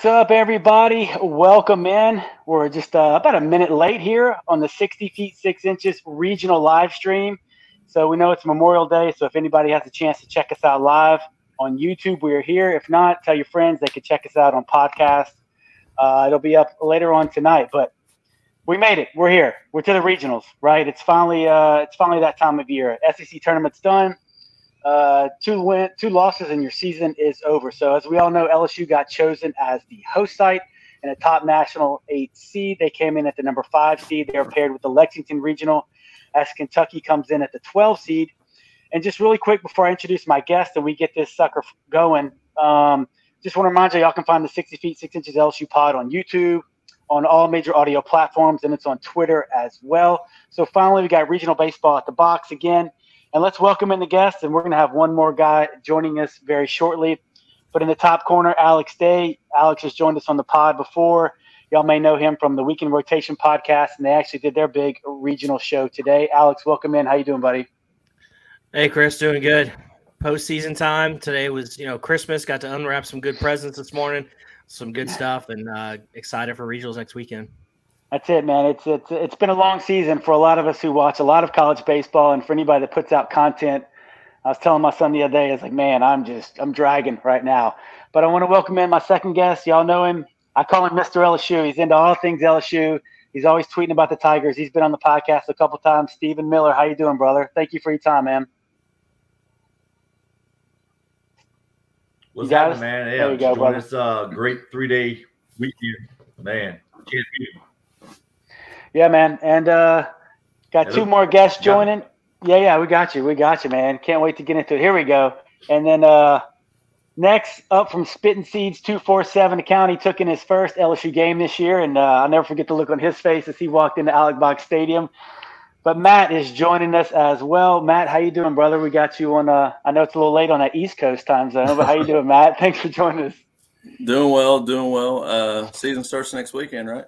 What's up, everybody? Welcome in. We're just uh, about a minute late here on the 60 feet 6 inches regional live stream. So we know it's Memorial Day. So if anybody has a chance to check us out live on YouTube, we're here. If not, tell your friends they could check us out on podcast. Uh, it'll be up later on tonight. But we made it. We're here. We're to the regionals, right? It's finally uh, it's finally that time of year. SEC tournament's done uh, two win, two losses, and your season is over. So, as we all know, LSU got chosen as the host site and a top national eight seed. They came in at the number five seed. They are paired with the Lexington Regional, as Kentucky comes in at the 12 seed. And just really quick before I introduce my guest and we get this sucker going, um, just want to remind you, y'all can find the 60 feet, six inches LSU pod on YouTube, on all major audio platforms, and it's on Twitter as well. So finally, we got regional baseball at the box again. And let's welcome in the guests. And we're going to have one more guy joining us very shortly. But in the top corner, Alex Day. Alex has joined us on the pod before. Y'all may know him from the Weekend Rotation podcast, and they actually did their big regional show today. Alex, welcome in. How you doing, buddy? Hey, Chris, doing good. Postseason time today was, you know, Christmas. Got to unwrap some good presents this morning, some good stuff, and uh, excited for regionals next weekend. That's it, man. It's it's it's been a long season for a lot of us who watch a lot of college baseball, and for anybody that puts out content. I was telling my son the other day, I was like, man, I'm just I'm dragging right now. But I want to welcome in my second guest. Y'all know him. I call him Mr. LSU. He's into all things LSU. He's always tweeting about the Tigers. He's been on the podcast a couple times. Steven Miller, how you doing, brother? Thank you for your time, man. What's happening, man? Yeah, there go, brother. This uh, great three day weekend, man. Can't beat it. Yeah, man. And uh, got Hello. two more guests joining. Yeah, yeah, we got you. We got you, man. Can't wait to get into it. Here we go. And then uh, next up from Spitting Seeds 247 account, he took in his first LSU game this year. And uh, I'll never forget the look on his face as he walked into Alex Box Stadium. But Matt is joining us as well. Matt, how you doing, brother? We got you on. Uh, I know it's a little late on that East Coast time zone, but how you doing, Matt? Thanks for joining us. Doing well, doing well. Uh, season starts next weekend, right?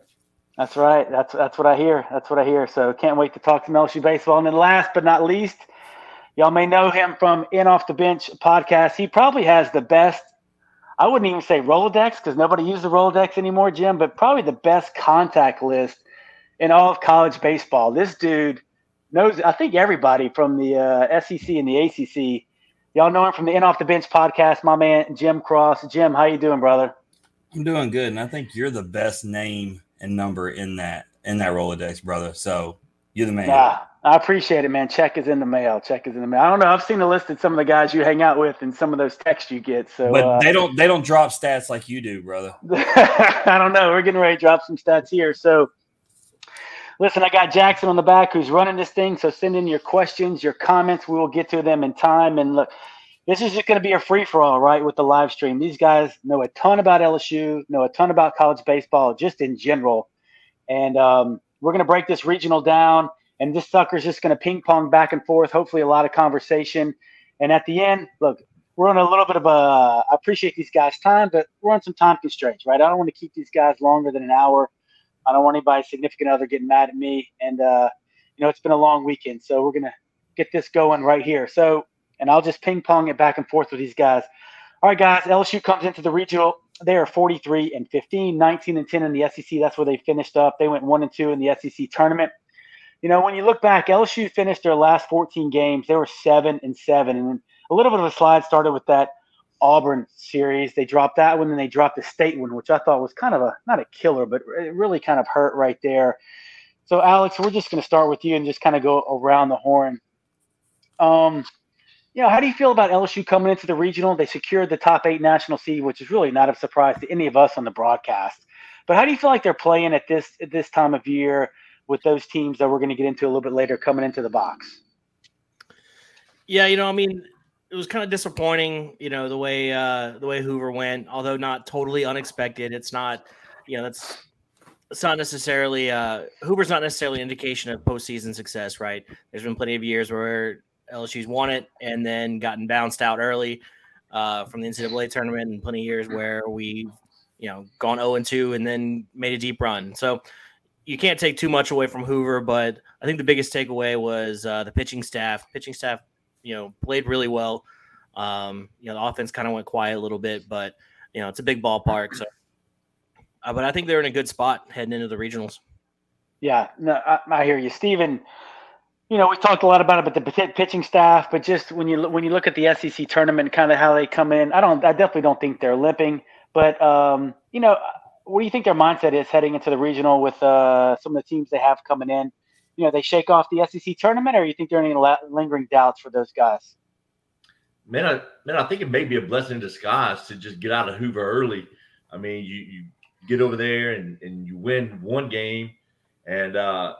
That's right. That's that's what I hear. That's what I hear. So can't wait to talk to LSU baseball. And then last but not least, y'all may know him from In Off the Bench podcast. He probably has the best. I wouldn't even say Rolodex because nobody uses the Rolodex anymore, Jim. But probably the best contact list in all of college baseball. This dude knows. I think everybody from the uh, SEC and the ACC. Y'all know him from the In Off the Bench podcast. My man Jim Cross. Jim, how you doing, brother? I'm doing good, and I think you're the best name and number in that in that Rolodex, brother. So you're the man. Yeah, I appreciate it, man. Check is in the mail. Check is in the mail. I don't know. I've seen the list of some of the guys you hang out with and some of those texts you get. So, but uh, they don't they don't drop stats like you do, brother. I don't know. We're getting ready to drop some stats here. So, listen, I got Jackson on the back who's running this thing. So send in your questions, your comments. We will get to them in time. And look, this is just going to be a free for all, right? With the live stream, these guys know a ton about LSU, know a ton about college baseball, just in general. And um, we're going to break this regional down, and this sucker's just going to ping pong back and forth. Hopefully, a lot of conversation. And at the end, look, we're on a little bit of a. I appreciate these guys' time, but we're on some time constraints, right? I don't want to keep these guys longer than an hour. I don't want anybody's significant other getting mad at me. And uh, you know, it's been a long weekend, so we're gonna get this going right here. So and I'll just ping pong it back and forth with these guys. All right, guys, LSU comes into the regional. They are 43 and 15, 19 and 10 in the SEC. That's where they finished up. They went one and two in the SEC tournament. You know, when you look back, LSU finished their last 14 games. They were seven and seven, and a little bit of a slide started with that Auburn series. They dropped that one, and they dropped the state one, which I thought was kind of a not a killer, but it really kind of hurt right there. So, Alex, we're just going to start with you and just kind of go around the horn. Um, you know, how do you feel about LSU coming into the regional? They secured the top eight national seed, which is really not a surprise to any of us on the broadcast. But how do you feel like they're playing at this at this time of year with those teams that we're going to get into a little bit later coming into the box? Yeah, you know, I mean, it was kind of disappointing, you know, the way uh, the way Hoover went. Although not totally unexpected, it's not, you know, that's it's not necessarily uh, Hoover's not necessarily an indication of postseason success, right? There's been plenty of years where LSU's won it and then gotten bounced out early uh, from the NCAA tournament, and plenty of years where we've you know gone 0 and 2 and then made a deep run. So you can't take too much away from Hoover, but I think the biggest takeaway was uh, the pitching staff. Pitching staff, you know, played really well. Um, you know, the offense kind of went quiet a little bit, but you know, it's a big ballpark, so uh, but I think they're in a good spot heading into the regionals. Yeah, no, I, I hear you, Stephen. You know, we talked a lot about it, but the pitching staff. But just when you when you look at the SEC tournament, kind of how they come in, I don't, I definitely don't think they're limping. But um, you know, what do you think their mindset is heading into the regional with uh, some of the teams they have coming in? You know, they shake off the SEC tournament, or you think there are any lingering doubts for those guys? Man, I, man, I think it may be a blessing in disguise to just get out of Hoover early. I mean, you, you get over there and, and you win one game, and uh,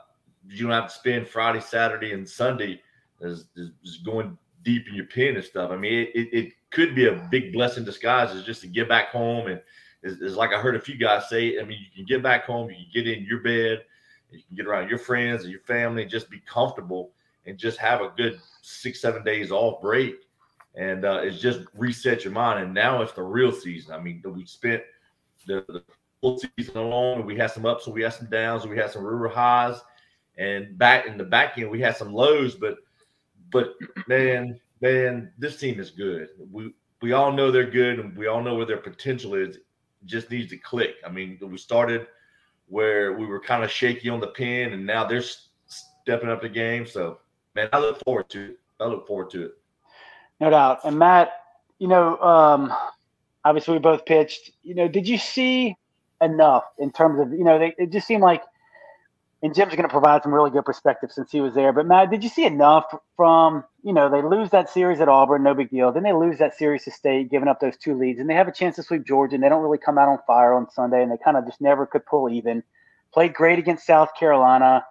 you don't have to spend Friday, Saturday, and Sunday as, as going deep in your pen and stuff. I mean, it, it, it could be a big blessing disguise is just to get back home and is, like I heard a few guys say. I mean, you can get back home, you can get in your bed, you can get around your friends and your family, and just be comfortable and just have a good six, seven days off break. And uh, it's just reset your mind. And now it's the real season. I mean, we spent the, the full season alone, and we had some ups and we had some downs, and we had some river highs. And back in the back end, we had some lows, but but man, man, this team is good. We we all know they're good, and we all know where their potential is just needs to click. I mean, we started where we were kind of shaky on the pin, and now they're stepping up the game. So, man, I look forward to it. I look forward to it. No doubt. And Matt, you know, um, obviously we both pitched. You know, did you see enough in terms of you know? They, it just seemed like and Jim's going to provide some really good perspective since he was there. But Matt, did you see enough from you know they lose that series at Auburn, no big deal. Then they lose that series to State, giving up those two leads, and they have a chance to sweep Georgia, and they don't really come out on fire on Sunday, and they kind of just never could pull even. Played great against South Carolina,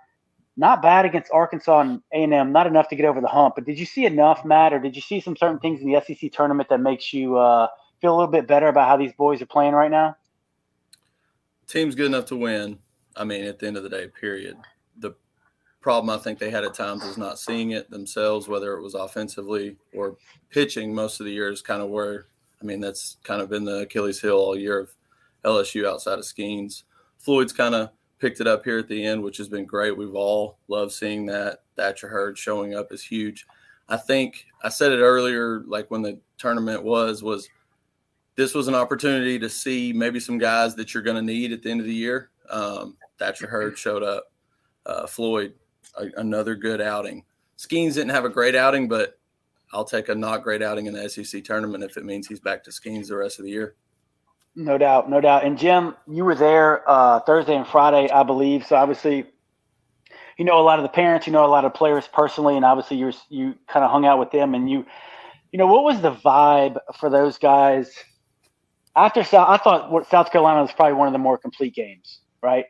not bad against Arkansas and A and M, not enough to get over the hump. But did you see enough, Matt, or did you see some certain things in the SEC tournament that makes you uh, feel a little bit better about how these boys are playing right now? Team's good enough to win I mean, at the end of the day, period. The problem I think they had at times is not seeing it themselves, whether it was offensively or pitching. Most of the year is kind of where, I mean, that's kind of been the Achilles heel all year of LSU outside of Skenes. Floyd's kind of picked it up here at the end, which has been great. We've all loved seeing that. Thatcher Hurd showing up is huge. I think I said it earlier, like when the tournament was, was this was an opportunity to see maybe some guys that you're going to need at the end of the year. Um, Thatcher Hurd showed up. Uh, Floyd, a, another good outing. Skenes didn't have a great outing, but I'll take a not great outing in the SEC tournament if it means he's back to Skenes the rest of the year. No doubt, no doubt. And Jim, you were there uh, Thursday and Friday, I believe. So obviously, you know a lot of the parents, you know a lot of players personally, and obviously you you kind of hung out with them. And you, you know, what was the vibe for those guys after South? I thought South Carolina was probably one of the more complete games, right?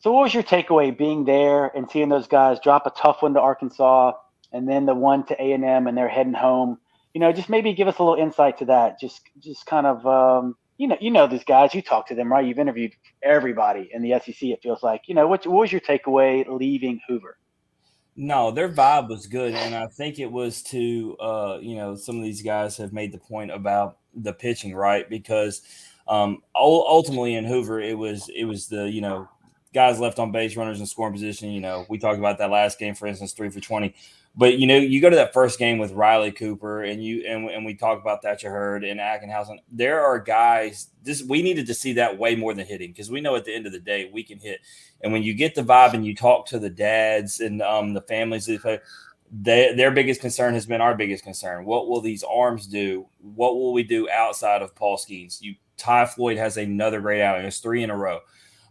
So, what was your takeaway being there and seeing those guys drop a tough one to Arkansas and then the one to A and M, and they're heading home? You know, just maybe give us a little insight to that. Just, just kind of, um, you know, you know these guys. You talk to them, right? You've interviewed everybody in the SEC. It feels like, you know, what, what was your takeaway leaving Hoover? No, their vibe was good, and I think it was to, uh, you know, some of these guys have made the point about the pitching, right? Because um, ultimately in Hoover, it was it was the you know guys left on base, runners in scoring position. You know, we talked about that last game, for instance, three for 20. But, you know, you go to that first game with Riley Cooper and you and, and we talk about Thatcher Hurd and Ackenhausen. There are guys, this we needed to see that way more than hitting because we know at the end of the day we can hit. And when you get the vibe and you talk to the dads and um, the families that they, their biggest concern has been our biggest concern. What will these arms do? What will we do outside of Paul Skenes? You Ty Floyd has another great outing. It's three in a row.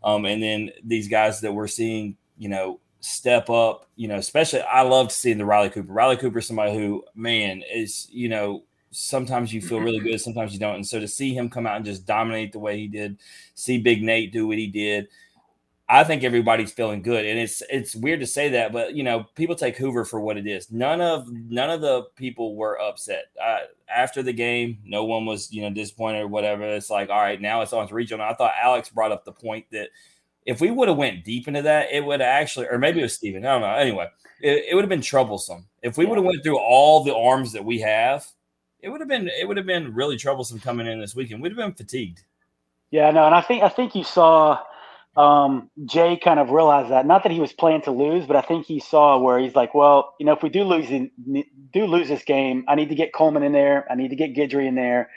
Um, and then these guys that we're seeing, you know, step up, you know, especially I loved seeing the Riley Cooper. Riley Cooper is somebody who, man, is, you know, sometimes you feel really good, sometimes you don't. And so to see him come out and just dominate the way he did, see Big Nate do what he did, I think everybody's feeling good, and it's it's weird to say that, but you know, people take Hoover for what it is. None of none of the people were upset uh, after the game. No one was you know disappointed or whatever. It's like, all right, now it's on to regional. I thought Alex brought up the point that if we would have went deep into that, it would actually, or maybe it was Steven. I don't know. Anyway, it, it would have been troublesome if we would have went through all the arms that we have. It would have been it would have been really troublesome coming in this weekend. We'd have been fatigued. Yeah, no, and I think I think you saw um, Jay kind of realized that. Not that he was playing to lose, but I think he saw where he's like, well, you know, if we do lose do lose this game, I need to get Coleman in there. I need to get Guidry in there.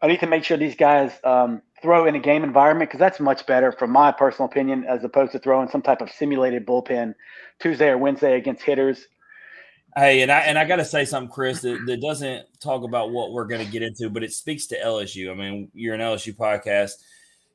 I need to make sure these guys um, throw in a game environment because that's much better, from my personal opinion, as opposed to throwing some type of simulated bullpen Tuesday or Wednesday against hitters. Hey, and I and I got to say something, Chris, that, that doesn't talk about what we're going to get into, but it speaks to LSU. I mean, you're an LSU podcast.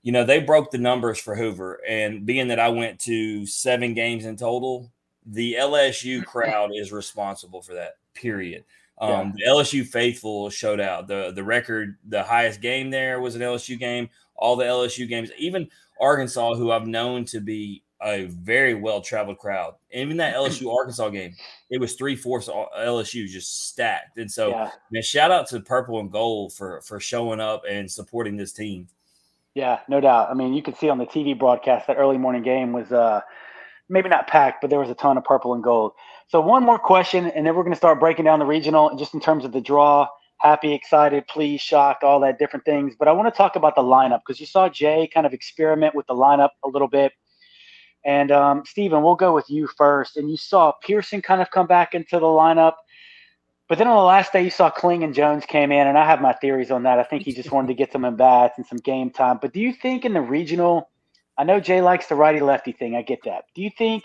You know, they broke the numbers for Hoover, and being that I went to seven games in total, the LSU crowd is responsible for that. Period. Um, yeah. The LSU faithful showed out. the The record, the highest game there was an LSU game. All the LSU games, even Arkansas, who I've known to be a very well traveled crowd. Even that LSU Arkansas game, it was three fourths LSU just stacked. And so, yeah. man, shout out to Purple and Gold for for showing up and supporting this team. Yeah, no doubt. I mean, you could see on the TV broadcast that early morning game was uh maybe not packed, but there was a ton of purple and gold. So one more question, and then we're going to start breaking down the regional just in terms of the draw. Happy, excited, pleased, shocked, all that different things. But I want to talk about the lineup because you saw Jay kind of experiment with the lineup a little bit. And um, Steven, we'll go with you first. And you saw Pearson kind of come back into the lineup. But then on the last day, you saw Kling and Jones came in, and I have my theories on that. I think he just wanted to get some in bats and some game time. But do you think in the regional, I know Jay likes the righty lefty thing. I get that. Do you think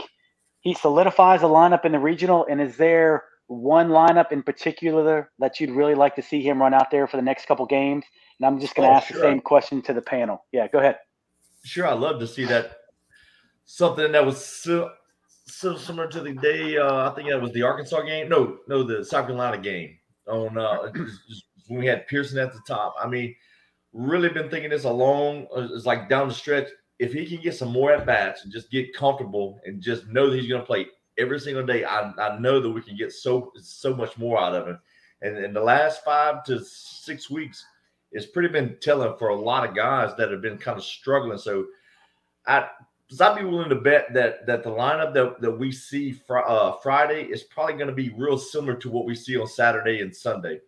he solidifies a lineup in the regional? And is there one lineup in particular that you'd really like to see him run out there for the next couple games? And I'm just going to oh, ask sure. the same question to the panel. Yeah, go ahead. Sure, I'd love to see that something that was so, so similar to the day. Uh, I think that was the Arkansas game. No, no, the South Carolina game on uh, when we had Pearson at the top. I mean, really been thinking this along. Uh, it's like down the stretch. If he can get some more at bats and just get comfortable and just know that he's going to play every single day, I, I know that we can get so so much more out of him. And in the last five to six weeks, it's pretty been telling for a lot of guys that have been kind of struggling. So I because I'd be willing to bet that that the lineup that, that we see fr- uh, Friday is probably going to be real similar to what we see on Saturday and Sunday.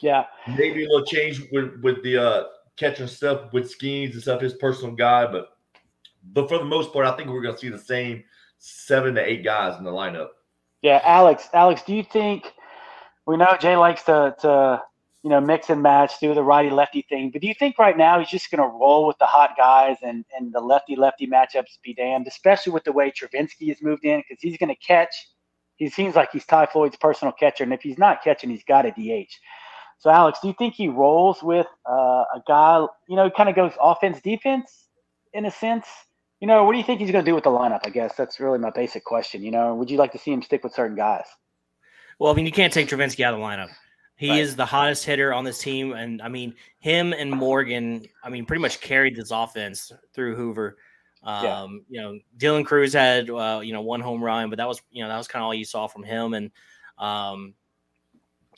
Yeah, maybe a little change with with the uh, catching stuff with Skenes and stuff, his personal guy, but but for the most part, I think we're going to see the same seven to eight guys in the lineup. Yeah, Alex. Alex, do you think we know Jay likes to to you know, mix and match, do the righty lefty thing. But do you think right now he's just going to roll with the hot guys and, and the lefty lefty matchups be damned, especially with the way Travinski has moved in because he's going to catch. He seems like he's Ty Floyd's personal catcher, and if he's not catching, he's got a DH. So, Alex, do you think he rolls with uh, a guy? You know, kind of goes offense defense in a sense. You know, what do you think he's going to do with the lineup? I guess that's really my basic question. You know, would you like to see him stick with certain guys? Well, I mean, you can't take Travinski out of the lineup. He is the hottest hitter on this team, and I mean him and Morgan. I mean, pretty much carried this offense through Hoover. Um, yeah. You know, Dylan Crews had uh, you know one home run, but that was you know that was kind of all you saw from him. And um,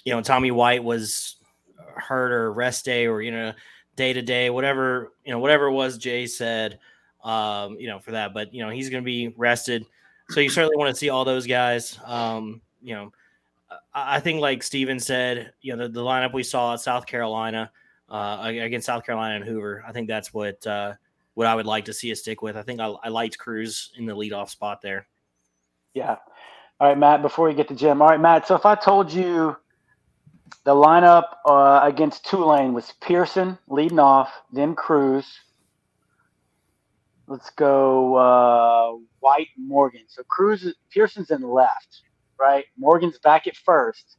you know, Tommy White was hurt or rest day or you know day to day, whatever you know, whatever it was. Jay said, um, you know, for that, but you know he's going to be rested, so you certainly want to see all those guys. Um, you know, I think, like Steven said, you know, the, the lineup we saw at South Carolina uh, against South Carolina and Hoover, I think that's what uh, what I would like to see us stick with. I think I, I liked Crews in the leadoff spot there. Yeah. All right, Matt. Before we get to Jim, all right, Matt. So if I told you the lineup uh, against Tulane was Pearson leading off, then Crews. Let's go uh, White Morgan. So Crews Pearson's in left right? Morgan's back at first.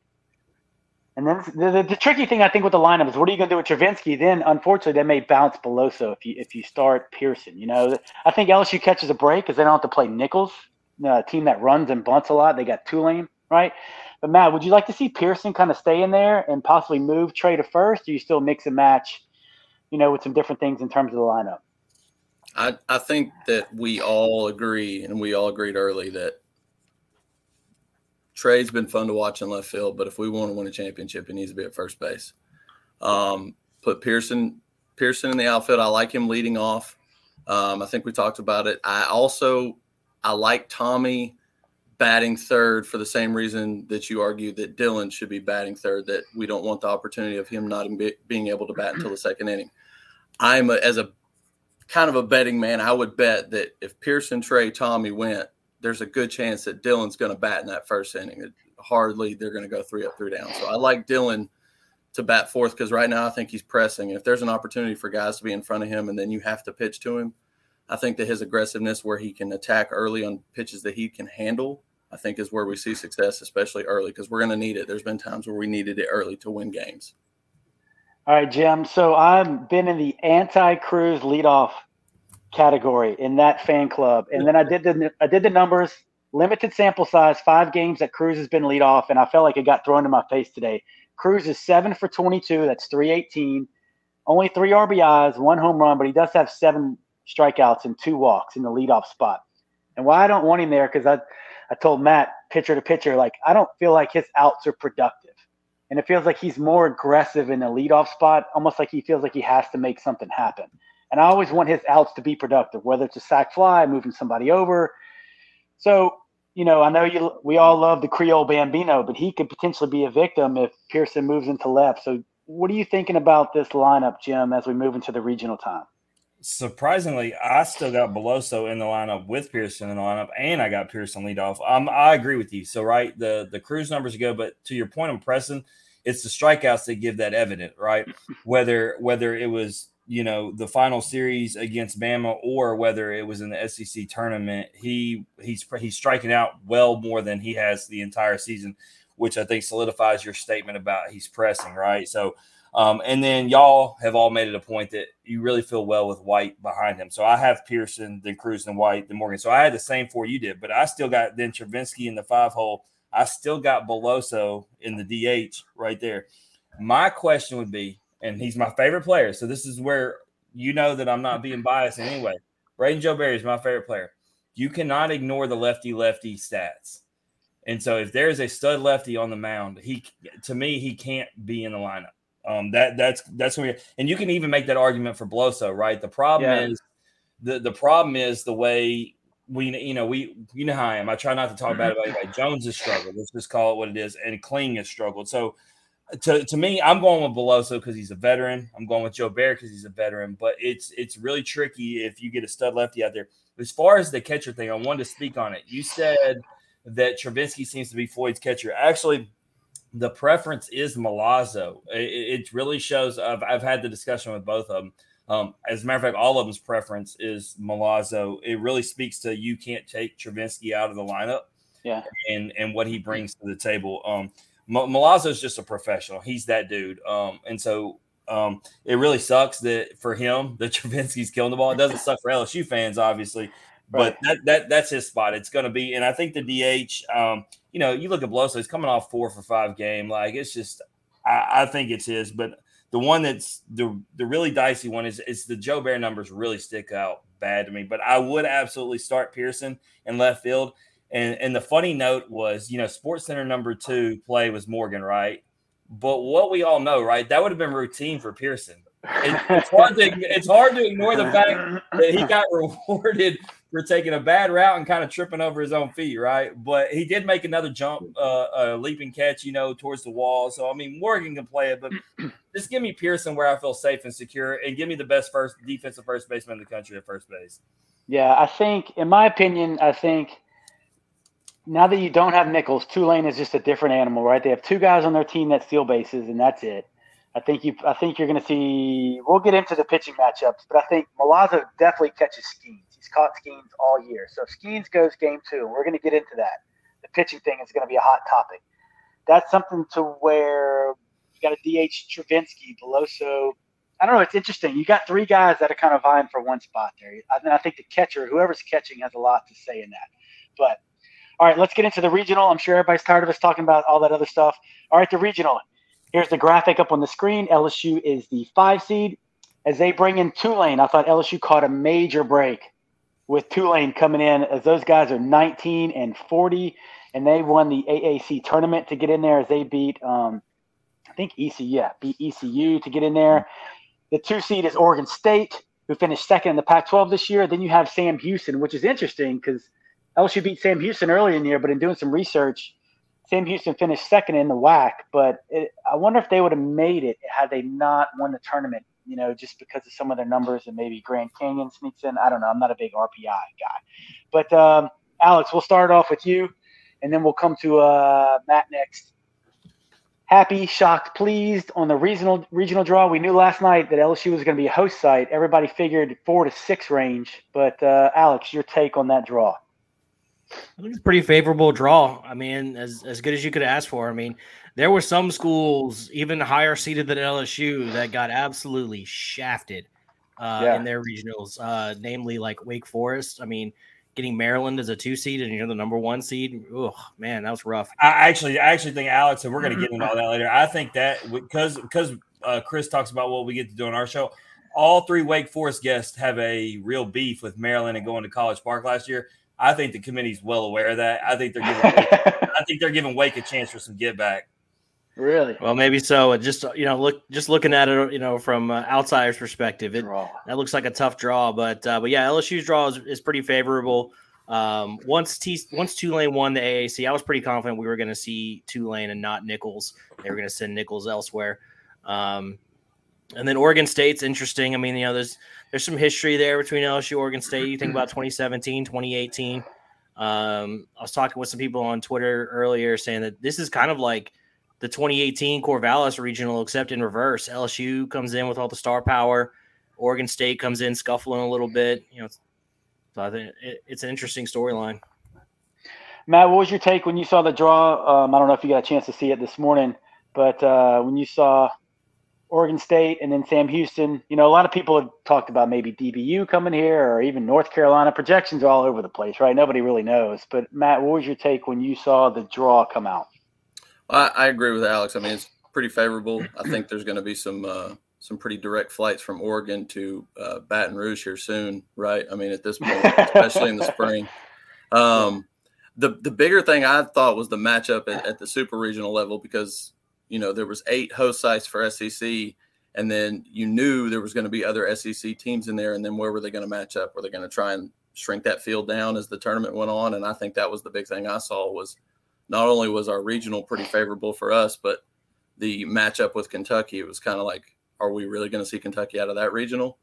And then the, the, the, tricky thing I think with the lineup is what are you going to do with Travinski? Then unfortunately they may bounce Beloso if you if you start Pearson. You know, I think LSU catches a break because they don't have to play Nicholls, a team that runs and bunts a lot. They got Tulane, right? But Matt, would you like to see Pearson kind of stay in there and possibly move Trey to first? Or you still mix and match, you know, with some different things in terms of the lineup? I, I think that we all agree, and we all agreed early that Trey's been fun to watch in left field, but if we want to win a championship, he needs to be at first base. Um, put Pearson Pearson in the outfield. I like him leading off. Um, I think we talked about it. I also I like Tommy batting third for the same reason that you argue that Dylan should be batting third. That we don't want the opportunity of him not being able to bat until the second inning. I'm a, as a kind of a betting man. I would bet that if Pearson, Trey, Tommy went, there's a good chance that Dylan's going to bat in that first inning. It, hardly they're going to go three up, three down. So I like Dylan to bat fourth because right now I think he's pressing. If there's an opportunity for guys to be in front of him and then you have to pitch to him, I think that his aggressiveness where he can attack early on pitches that he can handle, I think is where we see success, especially early, because we're going to need it. There's been times where we needed it early to win games. All right, Jim. So I've been in the anti-Crews leadoff category in that fan club, and then I did the I did the numbers, limited sample size, five games that Crews has been lead off, and I felt like it got thrown in my face today. Crews is seven for 22. That's 318. Only three RBIs, one home run, but he does have seven strikeouts and two walks in the leadoff spot. And why I don't want him there, because I, I told Matt, pitcher to pitcher, like, I don't feel like his outs are productive. And it feels like he's more aggressive in the leadoff spot, almost like he feels like he has to make something happen. And I always want his outs to be productive, whether it's a sac fly, moving somebody over. So, you know, I know you we all love the Creole Bambino, but he could potentially be a victim if Pearson moves into left. So what are you thinking about this lineup, Jim, as we move into the regional time? surprisingly, I still got Beloso in the lineup with Pearson in the lineup, and I got Pearson lead off. Um, I agree with you. So, right, the the Crews numbers go, but to your point on Preston, it's the strikeouts that give that evident, right? Whether whether it was you know the final series against Bama or whether it was in the SEC tournament, he he's he's striking out well more than he has the entire season, which I think solidifies your statement about he's pressing, right? So um, and then y'all have all made it a point that you really feel well with White behind him. So I have Pearson, then Crews, and White, then Morgan. So I had the same four you did, but I still got then Travinski in the five hole. I still got Beloso in the DH right there. My question would be, and he's my favorite player. So this is where you know that I'm not being biased in any way. Brayden Jobert is my favorite player. You cannot ignore the lefty lefty stats. And so if there's a stud lefty on the mound, he to me, he can't be in the lineup. Um, that that's that's when and you can even make that argument for Beloso, right? The problem yeah. is the the problem is the way we you know we you know how I am. I try not to talk bad about anybody. Jones has struggled. Let's just call it what it is. And Kling has struggled. So to, to me, I'm going with Beloso because he's a veteran. I'm going with Jobert because he's a veteran. But it's it's really tricky if you get a stud lefty out there. As far as the catcher thing, I wanted to speak on it. You said that Travinski seems to be Floyd's catcher. Actually, the preference is Milazzo. It, it, really shows. I've, I've had the discussion with both of them. Um, as a matter of fact, all of them's preference is Milazzo. It really speaks to you can't take Travinski out of the lineup. Yeah. And and what he brings to the table. Um, Milazzo is just a professional. He's that dude. Um, and so um, it really sucks that for him that Travinski's killing the ball. It doesn't suck for LSU fans, obviously, but that, that that's his spot. It's going to be, and I think the DH. Um, you know, you look at Beloso; he's coming off four for five game. Like it's just, I, I, think it's his. But the one that's the the really dicey one is is the Jobert numbers really stick out bad to me. But I would absolutely start Pearson in left field. And and the funny note was, you know, Sports Center number two play was Morgan, right? But what we all know, right? That would have been routine for Pearson. It, it's hard to it's hard to ignore the fact that he got rewarded for taking a bad route and kind of tripping over his own feet, right? But he did make another jump, uh, a leaping catch, you know, towards the wall. So I mean, Morgan can play it, but just give me Pearson where I feel safe and secure, and give me the best first defensive first baseman in the country at first base. Yeah, I think, in my opinion, I think now that you don't have Nicholls, Tulane is just a different animal, right? They have two guys on their team that steal bases, and that's it. I think you. I think you're going to see. We'll get into the pitching matchups, but I think Milazzo definitely catches Skenes. He's caught Skenes all year. So if Skenes goes game two, we're going to get into that. The pitching thing is going to be a hot topic. That's something to where you got a DH Travinski, Beloso. I don't know. It's interesting. You got three guys that are kind of vying for one spot there. I, I think the catcher, whoever's catching, has a lot to say in that. But all right, let's get into the regional. I'm sure everybody's tired of us talking about all that other stuff. All right, the regional. Here's the graphic up on the screen. LSU is the five seed. As they bring in Tulane, I thought LSU caught a major break with Tulane coming in as those guys are 19 and 40, and they won the AAC tournament to get in there as they beat, um, I think ECU, yeah, beat ECU to get in there. The two seed is Oregon State, who finished second in the Pac-12 this year. Then you have Sam Houston, which is interesting because LSU beat Sam Houston earlier in the year, but in doing some research, Sam Houston finished second in the WAC. But it, I wonder if they would have made it had they not won the tournament you know, just because of some of their numbers and maybe Grand Canyon sneaks in. I don't know. I'm not a big RPI guy. But um, Alex, we'll start off with you, and then we'll come to uh, Matt next. happy, shocked, pleased on the regional regional draw. We knew last night that LSU was going to be a host site. Everybody figured four to six range. But uh, Alex, your take on that draw? I think it's a pretty favorable draw. I mean, as as good as you could ask for. I mean, there were some schools even higher seated than LSU that got absolutely shafted uh, yeah. in their regionals, uh, namely like Wake Forest. I mean, getting Maryland as a two seed and you're the number one seed. Oh man, that was rough. I actually, I actually think Alex, and we're going to get into all that later. I think that because because uh, Chris talks about what we get to do on our show. All three Wake Forest guests have a real beef with Maryland and going to College Park last year. I think the committee's well aware of that. I think they're giving I think they're giving Wake a chance for some get back. Really? Well, maybe so. Just you know, look, just looking at it, you know, from uh, outsider's perspective, it draw. that looks like a tough draw. But uh, but yeah, LSU's draw is, is pretty favorable. Um, once T once Tulane won the AAC, I was pretty confident we were going to see Tulane and not Nicholls. They were going to send Nicholls elsewhere. Um, and then Oregon State's interesting. I mean, you know, there's there's some history there between LSU Oregon State. You think about 2017, 2018. Um, I was talking with some people on Twitter earlier saying that this is kind of like the 2018 Corvallis regional, except in reverse. LSU comes in with all the star power. Oregon State comes in scuffling a little bit. You know, so I think it, it's an interesting storyline. Matt, what was your take when you saw the draw? Um, I don't know if you got a chance to see it this morning, but uh, when you saw Oregon State and then Sam Houston, you know, a lot of people have talked about maybe DBU coming here or even North Carolina. Projections are all over the place, right? Nobody really knows. But Matt, what was your take when you saw the draw come out? I, I agree with Alex. I mean, it's pretty favorable. I think there's going to be some uh, some pretty direct flights from Oregon to uh, Baton Rouge here soon, right? I mean, at this point, especially in the spring. Um, the the bigger thing I thought was the matchup at, at, the super regional level because you know there was eight host sites for SEC, and then you knew there was going to be other SEC teams in there, and then where were they going to match up? Were they going to try and shrink that field down as the tournament went on? And I think that was the big thing I saw was not only was our regional pretty favorable for us, but the matchup with Kentucky, it was kind of like, are we really going to see Kentucky out of that regional?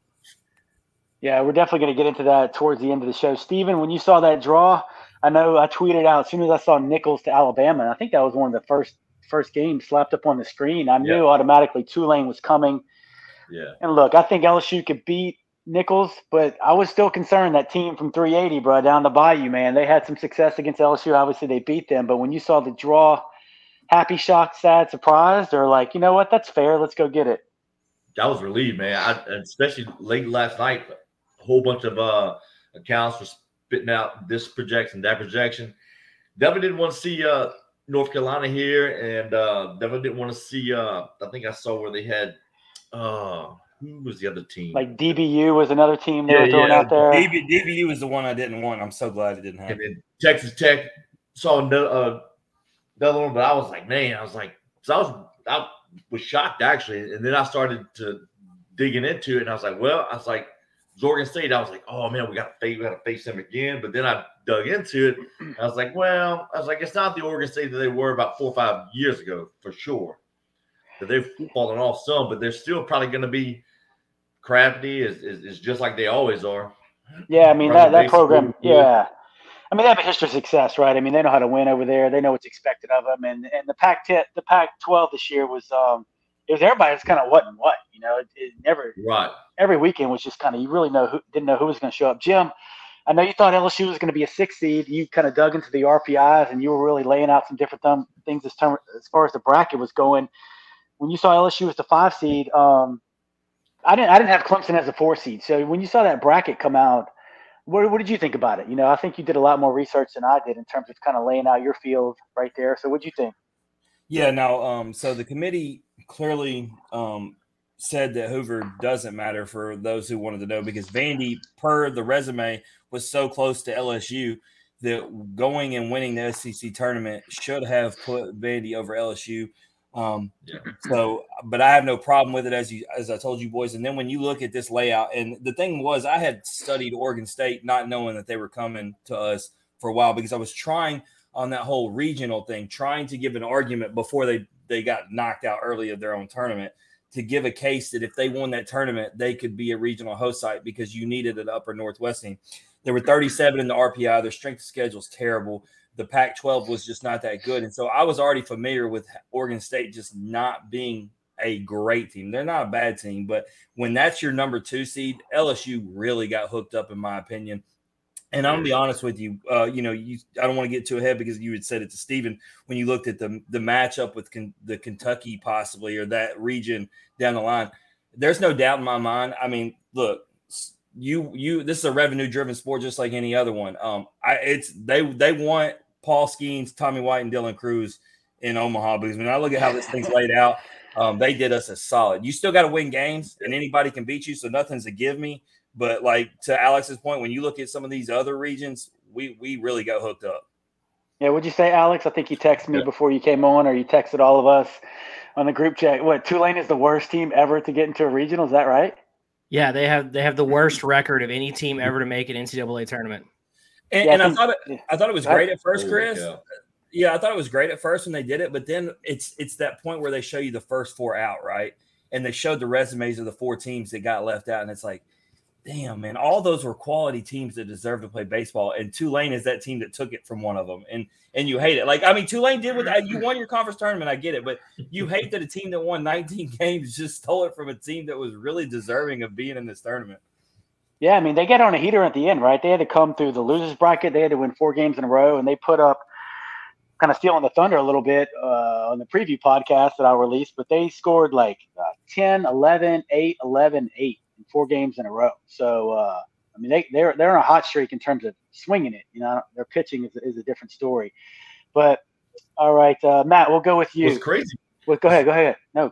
Yeah, we're definitely going to get into that towards the end of the show. Stephen, when you saw that draw, I know I tweeted out as soon as I saw Nicholls to Alabama. I think that was one of the first first game slapped up on the screen. I knew yeah. automatically Tulane was coming. Yeah. And look, I think LSU could beat Nicholls, but I was still concerned that team from 380, bro, down the bayou, man. They had some success against LSU. Obviously, they beat them. But when you saw the draw, happy, shocked, sad, surprised, or like, you know what, that's fair. Let's go get it. I was relieved, man. I, especially late last night, a whole bunch of uh, accounts were spitting out this projection, that projection. Definitely didn't want to see uh, North Carolina here, and uh, definitely didn't want to see. Uh, I think I saw where they had. Uh, who was the other team? Like DBU was another team they yeah, were throwing yeah. out there. DB, DBU was the one I didn't want. I'm so glad it didn't happen. And then Texas Tech saw another, uh, another one, but I was like, man, I was like, so I was, I was shocked actually, and then I started to digging into it, and I was like, well, I was like, Oregon State. I was like, oh man, we got to face, we got to face them again. But then I dug into it. I was like, well, I was like, it's not the Oregon State that they were about four or five years ago for sure. That they've fallen off some, but they're still probably going to be crafty is, is, is just like they always are. Yeah, I mean that, that program. Yeah, I mean they have a history of success, right? I mean they know how to win over there. They know what's expected of them, and and the Pac the Pac twelve this year was um it was everybody was kind of what and what, you know. It, it never right every weekend was just kind of you really know who didn't know who was going to show up. Jim, I know you thought LSU was going to be a six seed. You kind of dug into the RPIs and you were really laying out some different th- things as, term, as far as the bracket was going. When you saw LSU as the five seed, um, I didn't I didn't have Clemson as a four seed. So when you saw that bracket come out, what, what did you think about it? You know, I think you did a lot more research than I did in terms of kind of laying out your field right there. So what do you think? Yeah, now um, so the committee clearly um, said that Hoover doesn't matter for those who wanted to know because Vandy, per the resume, was so close to LSU that going and winning the SEC tournament should have put Vandy over LSU. Um, yeah. So, but I have no problem with it as you as I told you boys. And then when you look at this layout, and the thing was, I had studied Oregon State, not knowing that they were coming to us for a while because I was trying on that whole regional thing, trying to give an argument before they they got knocked out early of their own tournament to give a case that if they won that tournament, they could be a regional host site because you needed an upper Northwest team. There were 37 in the RPI. Their strength of schedule is terrible the Pac 12 was just not that good. And so I was already familiar with Oregon State just not being a great team. They're not a bad team, but when that's your number two seed, LSU really got hooked up, in my opinion. And I'm gonna be honest with you. Uh, you know, you I don't want to get too ahead because you had said it to Stephen when you looked at the the matchup with con, the Kentucky possibly or that region down the line. There's no doubt in my mind. I mean, look, you you this is a revenue driven sport just like any other one. Um, I it's they they want Paul Skenes, Tommy White, and Dylan Crews in Omaha because when I look at how this thing's laid out, um, they did us a solid. You still got to win games, and anybody can beat you, so nothing's a give me. But like to Alex's point, when you look at some of these other regions, we we really got hooked up. Yeah, what'd you say, Alex? I think you texted me yeah. before you came on, or you texted all of us on the group chat. What Tulane is the worst team ever to get into a regional? Is that right? Yeah, they have they have the mm-hmm. worst record of any team ever to make an NCAA tournament. And, yeah, and I, think, I, thought it, I thought it was great at first, Chris. Yeah, I thought it was great at first when they did it, but then it's it's that point where they show you the first four out, right? And they showed the resumes of the four teams that got left out, and it's like, damn, man, all those were quality teams that deserve to play baseball. And Tulane is that team that took it from one of them. And and you hate it. Like, I mean, Tulane did with that. You won your conference tournament. I get it. But you hate that a team that won 19 games just stole it from a team that was really deserving of being in this tournament. Yeah, I mean, they get on a heater at the end, right? They had to come through the losers bracket. They had to win four games in a row, and they put up kind of stealing the thunder a little bit uh, on the preview podcast that i released but they scored like uh, 10, 11, 8, 11, 8 in four games in a row. So, uh, I mean, they, they're, they're on a hot streak in terms of swinging it. You know, their pitching is, is a different story. But, all right, uh, Matt, we'll go with you. It's crazy. Well, go ahead. Go ahead. No.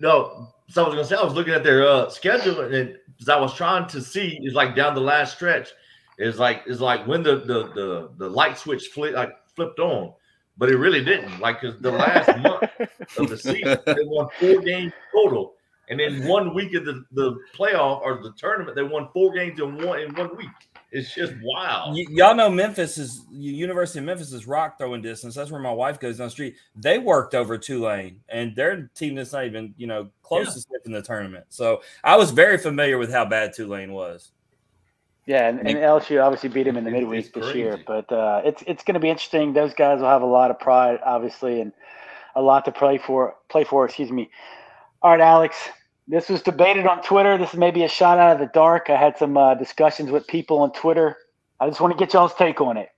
No, so I was gonna say I was looking at their uh, schedule and as I was trying to see is like down the last stretch is like is like when the the the, the light switch flipped like flipped on, but it really didn't. Like because the last month of the season they won four games total, and then one week of the the playoff or the tournament they won four games in one in one week. It's just wild. Y- y'all know Memphis is University of Memphis is rock throwing distance. That's where my wife goes down the street. They worked over Tulane, and their team that's not even you know close yeah. to in the tournament. So I was very familiar with how bad Tulane was. Yeah, and, and LSU obviously beat him in the midweek this year, but uh, it's it's going to be interesting. Those guys will have a lot of pride, obviously, and a lot to play for. Play for, excuse me. All right, Alex. This was debated on Twitter. This is maybe a shot out of the dark. I had some uh, discussions with people on Twitter. I just want to get y'all's take on it.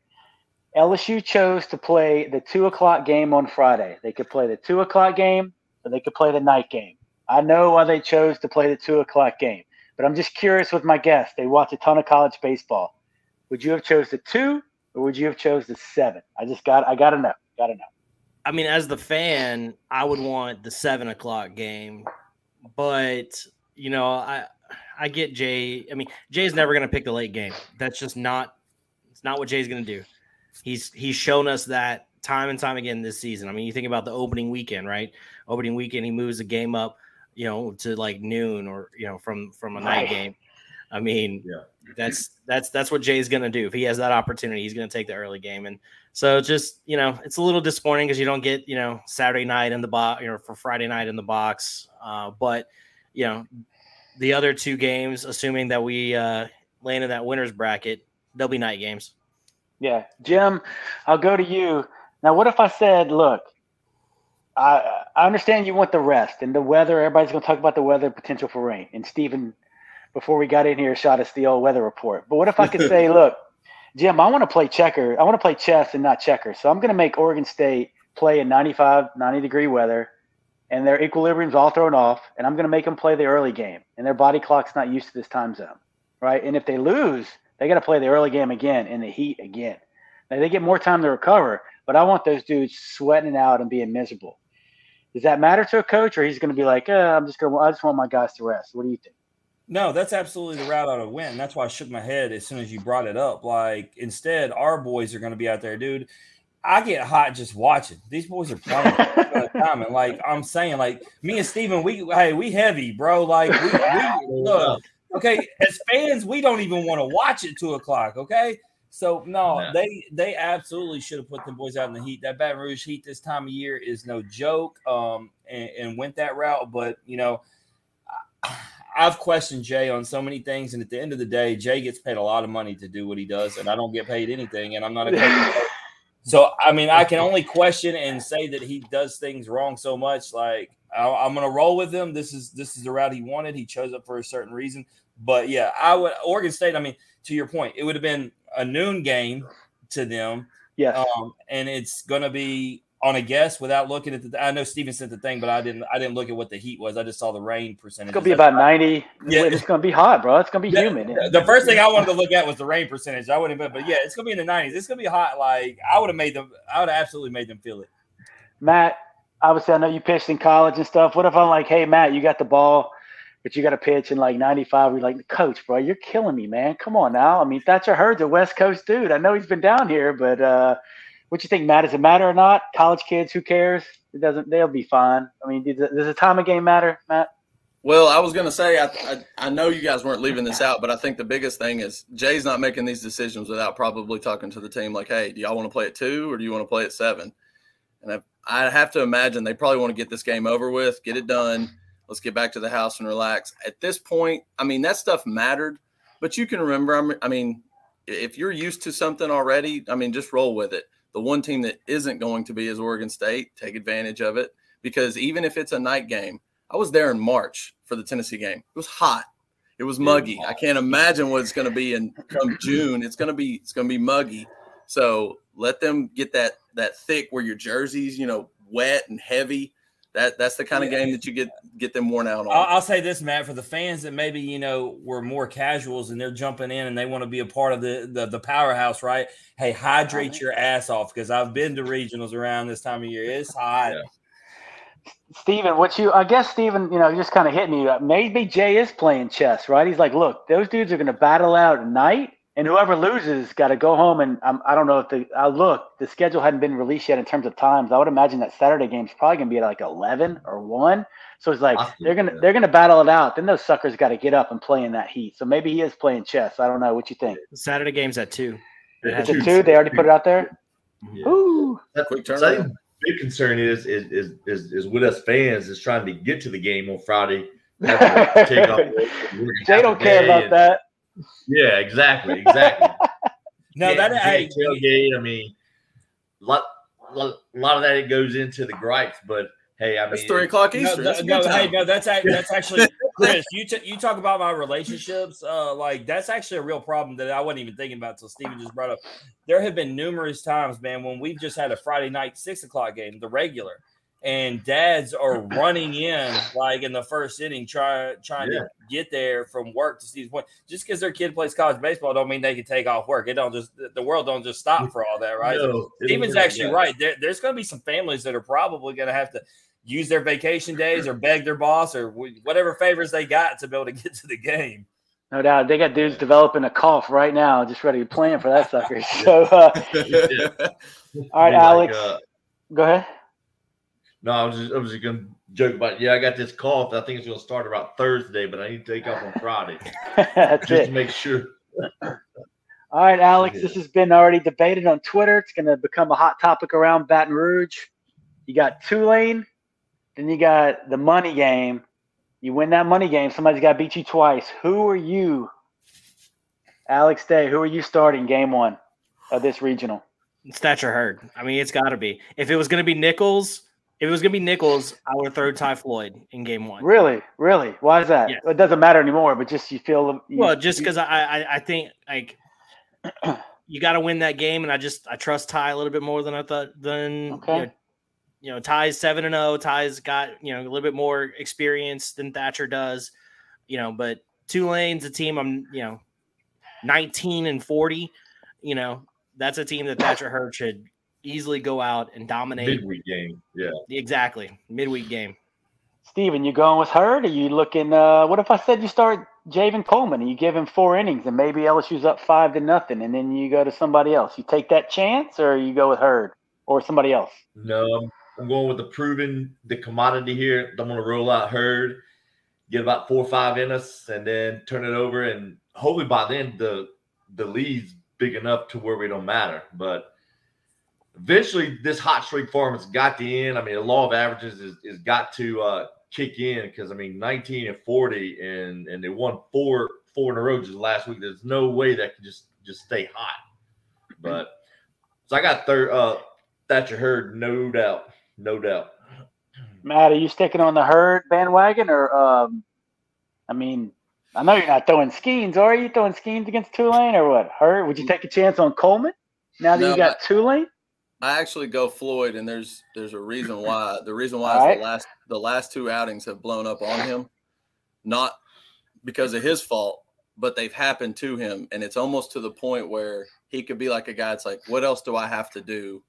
LSU chose to play the two o'clock game on Friday. They could play the two o'clock game, or they could play the night game. I know why they chose to play the two o'clock game. But I'm just curious with my guests. They watch a ton of college baseball. Would you have chose the two or would you have chose the seven? I just got I gotta know. Gotta know. I mean, as the fan, I would want the seven o'clock game, but you know, I I get Jay. I mean, Jay's never gonna pick the late game. That's just not it's not what Jay's gonna do. He's he's shown us that time and time again this season. I mean, you think about the opening weekend, right? Opening weekend, he moves the game up you know, to like noon or you know from from a night game. I mean, yeah. That's that's that's what Jay's gonna do if he has that opportunity. He's gonna take the early game, and so just you know, it's a little disappointing because you don't get you know Saturday night in the box, you know, for Friday night in the box. Uh, but you know, the other two games, assuming that we uh, land in that winners bracket, they'll be night games. Yeah, Jim, I'll go to you now. What if I said, look, I I understand you want the rest and the weather. Everybody's going to talk about the weather potential for rain. And Stephen, before we got in here, shot us the old weather report. But what if I could say, look, Jim, I want to play checker. I want to play chess and not checker. So I'm going to make Oregon State play in 95, 90 degree weather, and their equilibrium's all thrown off. And I'm going to make them play the early game, and their body clock's not used to this time zone, right? And if they lose, they got to play the early game again in the heat again. Now they get more time to recover, but I want those dudes sweating out and being miserable. Does that matter to a coach, or he's going to be like, eh, I'm just going I just want my guys to rest? What do you think? No, that's absolutely the route I would win. That's why I shook my head as soon as you brought it up. Like, instead, our boys are going to be out there, dude. I get hot just watching. These boys are playing time, and like I'm saying, like me and Steven, we hey, we heavy, bro. Like we, we look, okay, as fans, we don't even want to watch it two o'clock. Okay, so no, yeah. they they absolutely should have put the boys out in the heat. That Baton Rouge heat this time of year is no joke. Um, and, and went that route, but you know, I, I've questioned Jay on so many things, and at the end of the day, Jay gets paid a lot of money to do what he does, and I don't get paid anything, and I'm not a so I mean, I can only question and say that he does things wrong so much. Like I, I'm going to roll with him. This is this is the route he wanted. He chose it for a certain reason. But yeah, I would Oregon State. I mean, to your point, it would have been a noon game to them. Yes. Um, and it's going to be on a guess without looking at the. I know Steven sent the thing, but I didn't. I didn't look at what the heat was. I just saw the rain percentage. It's gonna be about ninety. Yeah. It's gonna be hot, bro. It's gonna be Yeah, humid. The first thing I wanted to look at was the rain percentage. I wouldn't, have been, but yeah, it's gonna be in the nineties. It's gonna be hot. Like I would have made them. I would have absolutely made them feel it. Matt, obviously, I know you pitched in college and stuff. What if I'm like, hey, Matt, you got the ball, but you got to pitch in like 95? You're like, coach, bro, you're killing me, man. Come on now. I mean, Thatcher Hurd's a West Coast dude. I know he's been down here, but uh, what you think, Matt? Does it matter or not? College kids, who cares? It doesn't. They'll be fine. I mean, does, does the time of game matter, Matt? Well, I was going to say, I, I I know you guys weren't leaving this out, but I think the biggest thing is Jay's not making these decisions without probably talking to the team like, hey, do y'all want to play at two or do you want to play at seven? And I, I have to imagine they probably want to get this game over with, get it done. Let's get back to the house and relax. At this point, I mean, that stuff mattered, but you can remember, I mean- I mean, if you're used to something already, I mean, just roll with it. The one team that isn't going to be is Oregon State. Take advantage of it because even if it's a night game, I was there in March for the Tennessee game. It was hot. It was muggy. I can't imagine what it's going to be in come June. It's going to be it's going to be muggy. So let them get that that thick where your jerseys, you know, wet and heavy. That that's the kind of game that you get get them worn out on. I'll, I'll say this, Matt, for the fans that maybe you know were more casuals and they're jumping in and they want to be a part of the the, the powerhouse, right? Hey, hydrate uh-huh. your ass off because I've been to regionals around this time of year. It's hot. Yeah. Steven, what you, I guess, Steven, you know, just kind of hit me. up. Maybe Jay is playing chess, right? He's like, look, those dudes are going to battle out at night, and whoever loses got to go home. And um, I don't know if the, I look, the schedule hadn't been released yet in terms of times. I would imagine that Saturday game's probably going to be at like 11 or 1. So it's like Possibly, they're gonna they're gonna battle it out. Then those suckers got to get up and play in that heat. So maybe he is playing chess. I don't know. What you think? Saturday game's at two. Is it two? They already put it out there. Yeah. Ooh, That- Quick so I turnaround. think the big concern is is, is is is with us fans is trying to get to the game on Friday. have to take off work, work Jay don't care about and- that. Yeah, exactly, exactly. No, Yeah, that you hey, tailgate. I mean, lot, lot, a lot of that it goes into the gripes, but hey, I mean, It's three o'clock no, Eastern. no, That's no, hey, no, that's that's actually Chris. You t- you talk about my relationships, uh, like that's actually a real problem that I wasn't even thinking about until Steven just brought up. There have been numerous times, man, when we've just had a Friday night six o'clock game, the regular, and dads are running in like in the first inning, try, trying Yeah. to get there from work to Steve's point. Just because their kid plays college baseball, don't mean they can take off work. It don't just the world don't just stop for all that, right? no, it Steven's actually right. There, there's going to be some families that are probably going to have to use their vacation days or beg their boss or whatever favors they got to be able to get to the game. No doubt. They got dudes developing a cough right now, just ready to plan for that sucker. So, uh, that. all right, Be like, Alex, uh, go ahead. No, I was just, I was just gonna joke about. Yeah, I got this cough. I think it's gonna start about Thursday, but I need to take off on Friday That's just it. to make sure. All right, Alex, Yeah. this has been already debated on Twitter. It's going to become a hot topic around Baton Rouge. You got Tulane, then you got the money game. You win that money game, somebody's got to beat you twice. Who are you, Alex Day? Who are you starting game one of this regional? It's Thatcher Hurd. I mean, it's got to be. If it was going to be Nicholls, if it was going to be Nicholls, I would throw Ty Floyd in game one. Really, really? Why is that? Yeah. It doesn't matter anymore, but just you feel. You, Well, just because I, I I think like you got to win that game, and I just I trust Ty a little bit more than I thought. Than Okay. you, know, you know, Ty's seven and zero. Ty's got you know a little bit more experience than Thatcher does. You know, but Tulane's a team. I'm you know, nineteen and forty. You know, that's a team that Thatcher Hurd should easily go out and dominate. Midweek game. Yeah. Exactly, midweek game. Steven, you going with Hurd? Are you looking? Uh, what if I said you start Javen Coleman and you give him four innings and maybe LSU's up five to nothing, and then you go to somebody else? You take that chance, or you go with Hurd or somebody else? No, I'm, I'm going with the proven the commodity here. I'm going to roll out Hurd, get about four or five in us, and then turn it over. And hopefully by then the the lead's big enough to where we don't matter. But eventually, this hot streak form has got to end. I mean, the law of averages is, is got to uh, kick in because I mean 19 and 40 and and they won four four in a row just last week. There's no way that can just just stay hot. But so I got third uh Thatcher Hurd, no doubt. No doubt. Matt, are you sticking on the Hurd bandwagon or um I mean I know you're not throwing Skenes, are you throwing Skenes against Tulane or what? Hurd? Would you take a chance on Coleman now that No, you got Tulane? I actually go Floyd, and there's there's a reason why. The reason why right. the last the last two outings have blown up on him, not because of his fault, but they've happened to him, and it's almost to the point where he could be like a guy. It's like, what else do I have to do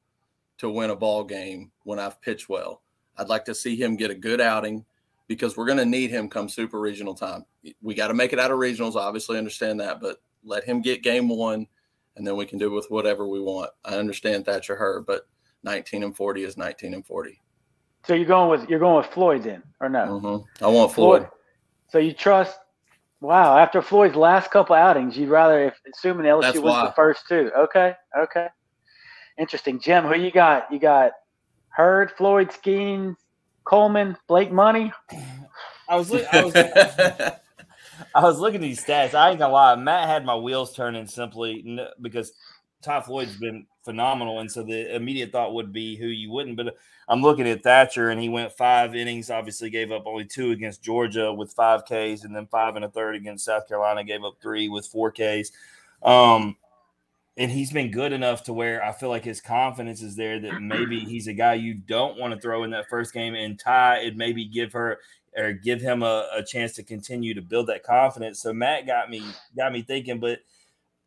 to win a ball game when I've pitched well? I'd like to see him get a good outing because we're going to need him come super regional time. We got to make it out of regionals, obviously understand that, but let him get game one and then we can do with whatever we want. I understand Thatcher Hurd, but 19 and 40 is 19 and 40. So you're going with you're going with Floyd then, or no? Mhm. I want Floyd. So you trust? Wow. After Floyd's last couple outings, you'd rather, if assuming LSU That's wins why. the first two. Okay. Okay. Interesting, Jim. Who you got? You got Hurd, Floyd, Skenes, Coleman, Blake Money. I was, look, I was I was looking at these stats. I ain't gonna lie, Matt had my wheels turning simply because Ty Floyd's been phenomenal, and so the immediate thought would be who you wouldn't. But I'm looking at Thatcher, and he went five innings. Obviously, gave up only two against Georgia with five Ks, and then five and a third against South Carolina. Gave up three with four Ks. Um, and he's been good enough to where I feel like his confidence is there that maybe he's a guy you don't want to throw in that first game. And Ty, it maybe give her or give him a, a chance to continue to build that confidence. So Matt got me got me thinking, but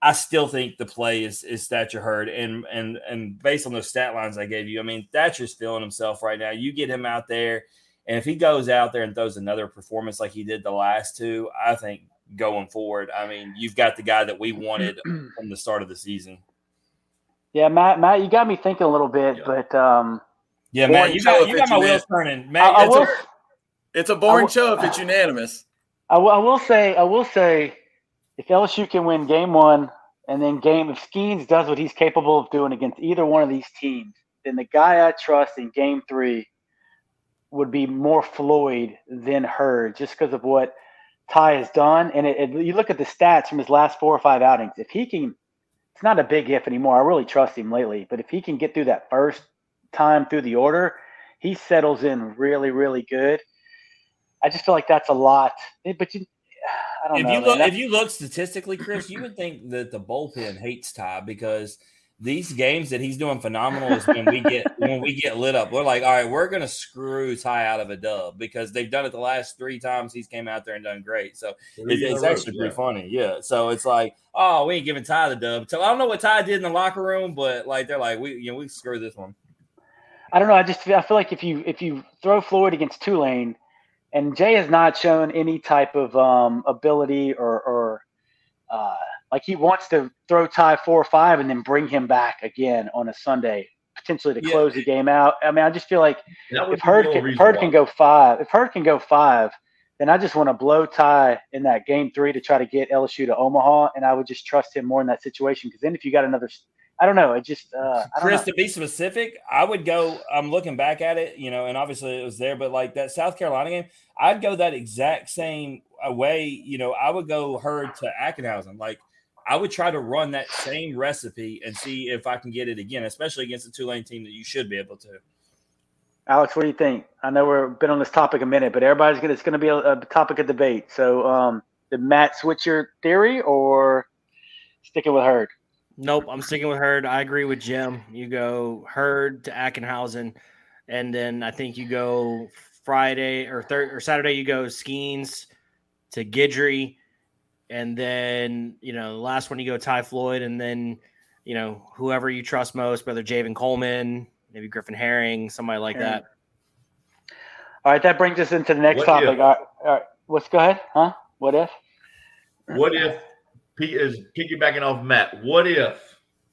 I still think the play is is Thatcher Hurd. And and and based on those stat lines I gave you, I mean Thatcher's feeling himself right now. You get him out there, and if he goes out there and throws another performance like he did the last two, I think going forward, I mean, you've got the guy that we wanted from the start of the season. Yeah, Matt. Matt, you got me thinking a little bit, Yeah. but um, Yeah, man, you got, you got my wheels turning. I, Man, I it's will. It's a boring will- show if it's unanimous. I will, will say, I will say, if LSU can win game one and then game, if Skenes does what he's capable of doing against either one of these teams, then the guy I trust in game three would be more Floyd than Hurd just because of what Ty has done. And it, it, you look at the stats from his last four or five outings. If he can, it's not a big if anymore. I really trust him lately. But if he can get through that first time through the order, he settles in really, really good. I just feel like that's a lot. Eh, But you, I don't if know. you man. look, That- if you look statistically, Chris, you would think that the bullpen hates Ty because these games that he's doing phenomenal is when we get when we get lit up. We're like, all right, we're gonna screw Ty out of a dub because they've done it the last three times he's came out there and done great. So Three it's, it's row, actually yeah. pretty funny. Yeah. So it's like, oh, we ain't giving Ty the dub. So I don't know what Ty did in the locker room, but like they're like, we you know we screw this one. I don't know. I just feel, I feel like if you if you throw Floyd against Tulane, and Jay has not shown any type of um, ability or or uh, like he wants to throw Ty four or five and then bring him back again on a Sunday potentially to Yeah. close the game out. I mean, I just feel like if Hurd can, if Hurd why. can go five, if Hurd can go five, then I just want to blow Ty in that game three to try to get LSU to Omaha, and I would just trust him more in that situation because then if you got another, I don't know, it just uh, I don't Chris, know. to be specific, I would go. I'm looking back at it, you know, and obviously it was there, but like that South Carolina game, I'd go that exact same uh, way. You know, I would go Hurd to Ackenhausen. Like I would try to run that same recipe and see if I can get it again, especially against a Tulane team that you should be able to. Alex, what do you think? I know we've been on this topic a minute, but everybody's gonna it's gonna be a, a topic of debate. So, um, did Matt switch your theory or sticking with Hurd? Nope, I'm sticking with Hurd. I agree with Jim. You go Hurd to Ackenhausen, and then I think you go Friday or third or Saturday. You go Skenes to Guidry, and then you know the last one you go Ty Floyd, and then you know whoever you trust most, whether Javen Coleman, maybe Griffin Herring, somebody like Herring. that. All right, that brings us into the next What topic. All right, all right, let's go ahead. Huh? What if? What if P is piggybacking off Matt? What if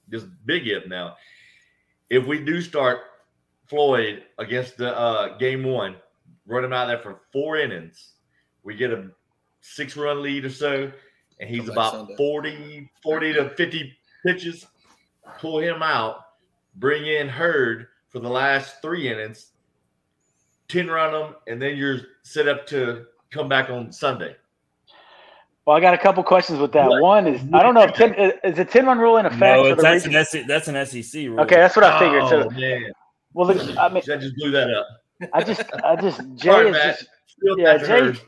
this big if now? If we do start Floyd against the uh, game one, run him out there for four innings, we get a six run lead or so, and he's Come about Sunday. 40, 40 to 50 pitches. Pull him out, bring in Hurd for the last three innings. 10 run them, and then you're set up to come back on Sunday. Well, I got a couple questions with that. What? One is I don't know if 10, is the ten run rule in effect. No, it's, that's, an SEC, that's an SEC rule. okay, that's what I figured. Oh, So, man. well, look, I mean, I just blew that up. I just, I just Jay Sorry, is Matt. just Still Yeah, Jay- hurt.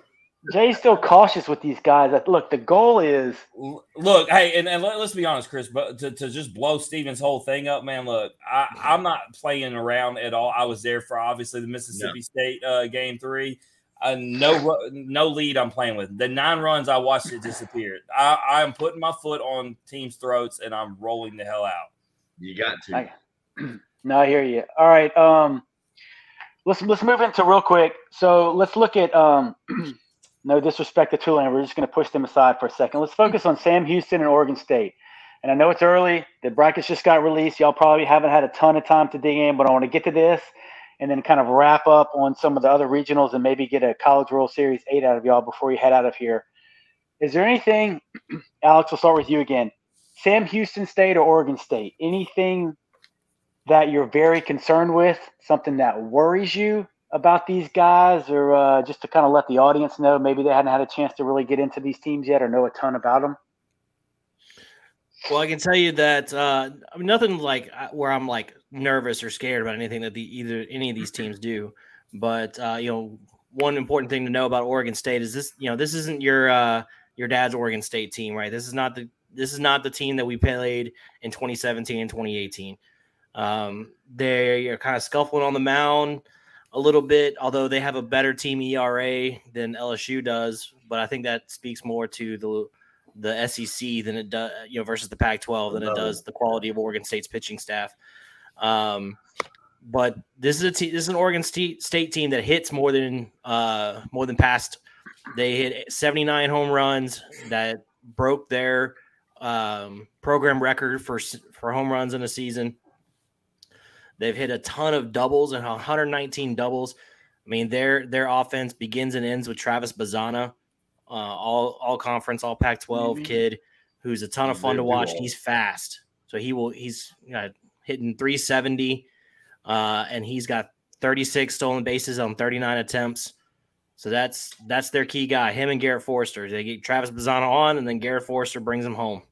Jay's still cautious with these guys. Look, the goal is Look, hey, and, and let, us be honest, Chris, but to, to just blow Steven's whole thing up, man, look, I, I'm not playing around at all. I was there for obviously the Mississippi State uh, game three. Uh, no, no lead I'm playing with. The nine runs I watched it disappeared. I, I'm putting my foot on teams' throats and I'm rolling the hell out. You got to. I- no, I hear you. All right, um, let's let's move into real quick. So let's look at um, no disrespect to Tulane. We're just going to push them aside for a second. Let's focus on Sam Houston and Oregon State. And I know it's early. The brackets just got released. Y'all probably haven't had a ton of time to dig in, but I want to get to this and then kind of wrap up on some of the other regionals and maybe get a College World Series eight out of y'all before you head out of here. Is there anything, Alex? We'll start with you again. Sam Houston State or Oregon State? Anything that you're very concerned with? Something that worries you about these guys, or uh, just to kind of let the audience know maybe they hadn't had a chance to really get into these teams yet or know a ton about them? Well, I can tell you that uh, I mean, nothing like uh, where I'm like nervous or scared about anything that the either any of these teams do. But uh, you know, one important thing to know about Oregon State is this: you know, this isn't your uh, your dad's Oregon State team, right? This is not the this is not the team that we played in 2017 and 2018. Um, they are kind of scuffling on the mound a little bit, although they have a better team ERA than LSU does. But I think that speaks more to the the SEC than it does, you know, versus the Pac-12 than it does the quality of Oregon State's pitching staff. Um, but this is a te- this is an Oregon State, State team that hits more than uh, more than past. They hit 79 home runs that broke their um, program record for for home runs in a season. They've hit a ton of doubles and 119 doubles. I mean, their their offense begins and ends with Travis Bazzana, uh, all all conference, all Pac-12 Mhm. kid, who's a ton of fun to watch. all. He's fast, so he will. He's you know, hitting 370, uh, and he's got 36 stolen bases on 39 attempts. So that's that's their key guy. Him and Garrett Forrester. They get Travis Bazzana on, and then Garrett Forrester brings him home.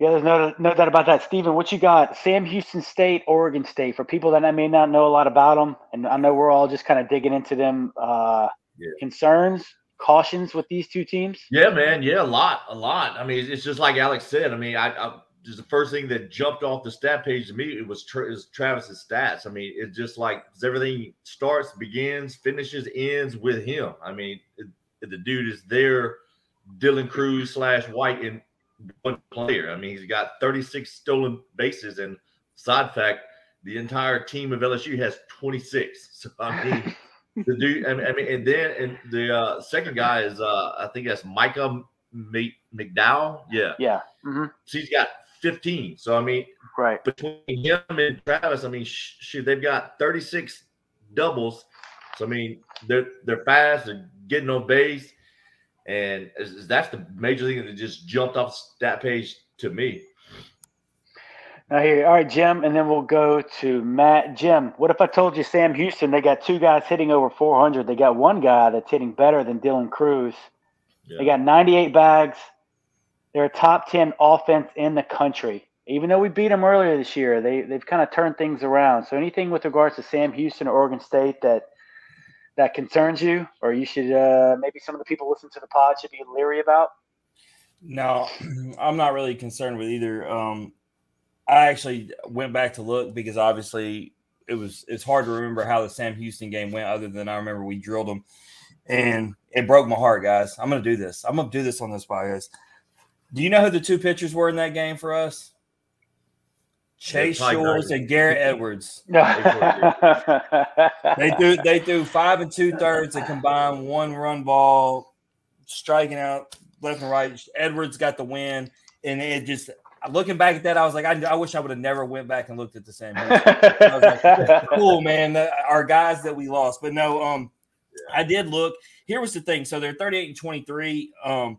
Yeah, there's no no doubt about that. Steven, what you got? Sam Houston State, Oregon State. For people that I may not know a lot about them, and I know we're all just kind of digging into them. Uh, Yeah. Concerns, cautions with these two teams. Yeah, man. Yeah, a lot, a lot. I mean, it's just like Alex said. I mean, I, I just the first thing that jumped off the stat page to me it was, Tra- is Travis's stats. I mean, it's just like everything starts, begins, finishes, ends with him. I mean, it, the dude is there. Dylan Crews slash White in one player. I mean, he's got 36 stolen bases, and side fact, the entire team of LSU has 26. So I mean the dude, I mean, I mean, and then and the uh, second guy is uh, I think that's Micah Mc- McDowell. Yeah, Yeah. hmm so he's got 15. So I mean, Right. between him and Travis, I mean, sh- shoot, they've got 36 doubles. So I mean, they're they're fast, they're getting on base, and that's the major thing that just jumped off the stat page to me. I hear you. All right, Jim, and then we'll go to Matt. Jim, what if I told you Sam Houston? They got two guys hitting over 400. They got one guy that's hitting better than Dylan Crews. They got 98 bags. They're a top 10 offense in the country. Even though we beat them earlier this year, they they've kind of turned things around. So anything with regards to Sam Houston or Oregon State that that concerns you, or you should uh, maybe some of the people listening to the pod should be leery about? No, I'm not really concerned with either. Um, I actually went back to look because obviously it was it's hard to remember how the Sam Houston game went, other than I remember we drilled them, and it broke my heart, guys. I'm gonna do this. I'm gonna do this on this podcast. Do you know who the two pitchers were in that game for us? Chase Shores and Garrett Edwards. They threw they threw five and two thirds and combined one run ball, striking out left and right. Edwards got the win, and it just looking back at that, I was like, I, I wish I would have never went back and looked at the same. cool, man. The, our guys that we lost, but no, um, I did look. Here was the thing. So they're 38 and 23. Um,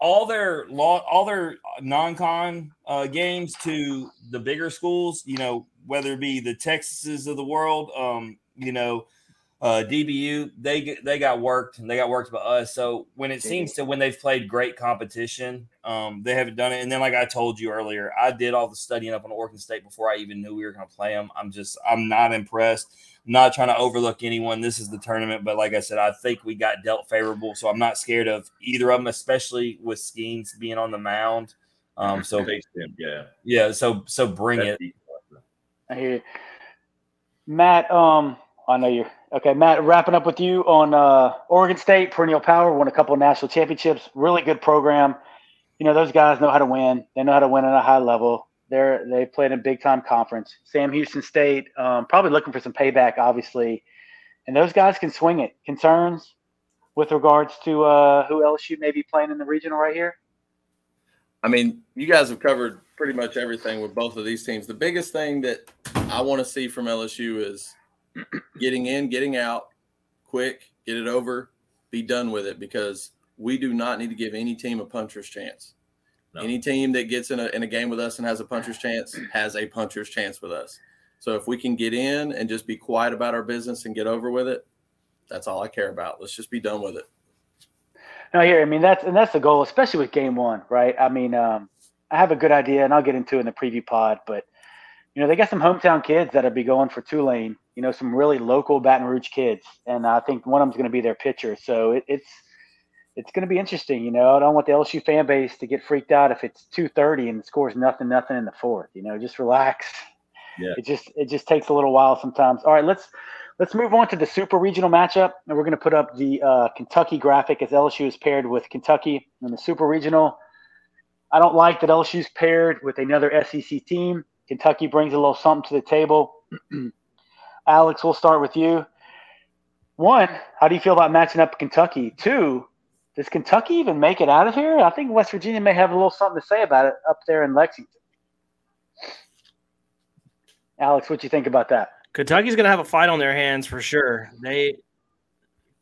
all their law, all their non-con uh, games to the bigger schools, you know, whether it be the Texases of the world, um, you know, uh, DBU, they they got worked and they got worked by us. So when it seems to when they've played great competition, um, they haven't done it. And then, like I told you earlier, I did all the studying up on Oregon State before I even knew we were going to play them. I'm just I'm not impressed. I'm not trying to overlook anyone. This is the tournament, but like I said, I think we got dealt favorable, so I'm not scared of either of them, especially with Skenes being on the mound. Um, so yeah, yeah. So so bring it. I hear you. Matt. Um, I know you're okay. Matt, wrapping up with you on uh, Oregon State perennial power, won a couple of national championships. Really good program. You know those guys know how to win. They know how to win at a high level. They're they played in a big time conference. Sam Houston State, um, probably looking for some payback, obviously. And those guys can swing it. Concerns with regards to uh, who LSU may be playing in the regional right here? I mean, you guys have covered pretty much everything with both of these teams. The biggest thing that I want to see from LSU is getting in, getting out quick, get it over, be done with it because we do not need to give any team a puncher's chance. No. Any team that gets in a, in a game with us and has a puncher's chance has a puncher's chance with us. So if we can get in and just be quiet about our business and get over with it, that's all I care about. Let's just be done with it. No, here, I mean that's and that's the goal, especially with game one, right? I mean, um, I have a good idea, and I'll get into it in the preview pod, but you know they got some hometown kids that'll be going for Tulane. You know, some really local Baton Rouge kids, and I think one of them's going to be their pitcher. So it, it's it's going to be interesting. You know, I don't want the LSU fan base to get freaked out if it's two thirty and the scores nothing, nothing in the fourth. You know, just relax. Yeah. It just it just takes a little while sometimes. All right, let's Let's move on to the super regional matchup, and we're going to put up the uh, Kentucky graphic as LSU is paired with Kentucky in the super regional. I don't like that LSU is paired with another SEC team. Kentucky brings a little something to the table. Alex, we'll start with you. One, how do you feel about matching up Kentucky? Two, does Kentucky even make it out of here? I think West Virginia may have a little something to say about it up there in Lexington. Alex, what do you think about that? Kentucky's going to have a fight on their hands for sure. They,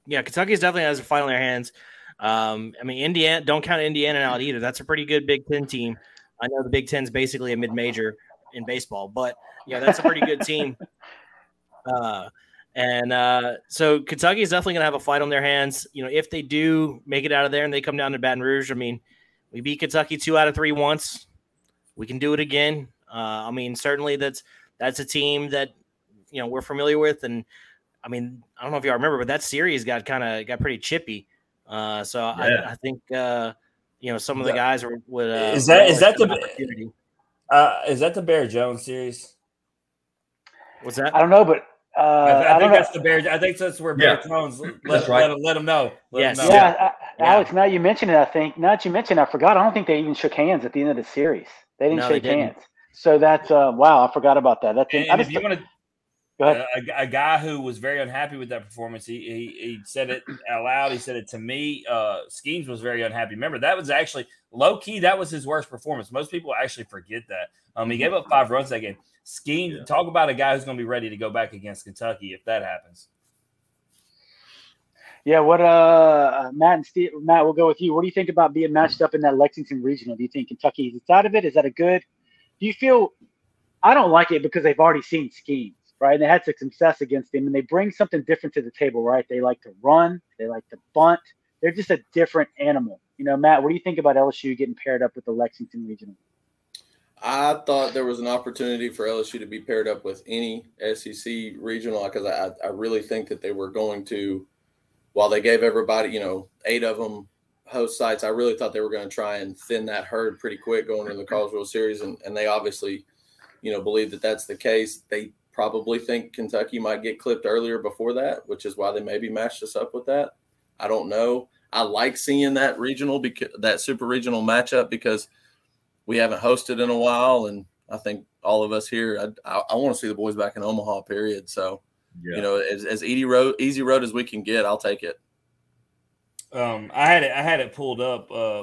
yeah, Kentucky's definitely has a fight on their hands. Um, I mean, Indiana, don't count Indiana out either. That's a pretty good Big Ten team. I know the Big Ten's basically a mid major in baseball, but yeah, that's a pretty good team. Uh, and uh, so Kentucky is definitely going to have a fight on their hands. You know, if they do make it out of there and they come down to Baton Rouge, I mean, we beat Kentucky two out of three once. We can do it again. Uh, I mean, certainly that's that's a team that you know we're familiar with, and I mean I don't know if y'all remember, but that series got kind of got pretty chippy. Uh, so yeah. I, I, think uh, you know some of the guys would. Uh, is that is that the uh, is that the Bear Jones series? What's that? I don't know, but uh, I, I, think that's know. the Bear. I think that's where Bear yeah. Jones. Let, that's right. let, let him know. Let yes. Him know. Yeah, I, Alex. Now you mentioned it. I think now that you mentioned, I forgot. I don't think they even shook hands at the end of the series. They didn't no, shake they didn't. hands. So that's uh, wow. I forgot about that. That's. And, and if you want to a, a, guy who was very unhappy with that performance. He, he, he said it out loud. He said it to me. Uh, Skenes was very unhappy. Remember, that was actually low key. That was his worst performance. Most people actually forget that. Um, he gave up five runs that game. Skenes, yeah. talk about a guy who's going to be ready to go back against Kentucky if that happens. Yeah, what uh Matt and Steve, Matt, we'll go with you. What do you think about being matched up in that Lexington regional? Do you think Kentucky is out of it? Is that a good? Do you feel? I don't like it because they've already seen Skenes right? And they had some success against him, and they bring something different to the table, right? They like to run, they like to bunt. They're just a different animal. You know, Matt, what do you think about LSU getting paired up with the Lexington Regional? I thought there was an opportunity for LSU to be paired up with any SEC regional because I, I really think that they were going to, while they gave everybody, you know, eight of them host sites, I really thought they were going to try and thin that herd pretty quick going into the College World Series. And, and they obviously, you know, believe that that's the case. They probably think Kentucky might get clipped earlier before that, which is why they maybe matched us up with that. I don't know. I like seeing that regional because that super regional matchup because we haven't hosted in a while, and I think all of us here, I, I, I want to see the boys back in Omaha. Period. So, yeah. you know, as, as easy road easy road as we can get, I'll take it. Um, I had it. I had it pulled up. Uh,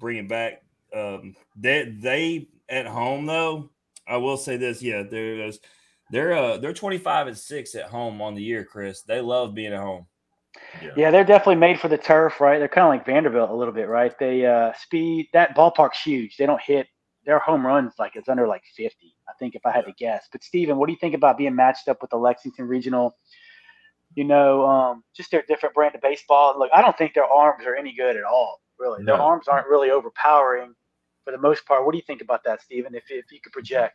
bring it back. Um, they they at home though. I will say this. Yeah, there it goes they're uh they're 25 and 6 at home on the year, Chris. They love being at home. Yeah. yeah, they're definitely made for the turf, right? They're kind of like Vanderbilt a little bit, right? They uh speed that ballpark's huge. They don't hit their home runs like it's under like 50. I think if I had to guess. But Steven, what do you think about being matched up with the Lexington Regional? You know, um, just their different brand of baseball. Look, I don't think their arms are any good at all. Really, their arms aren't really overpowering for the most part. What do you think about that, Steven? If if you could project.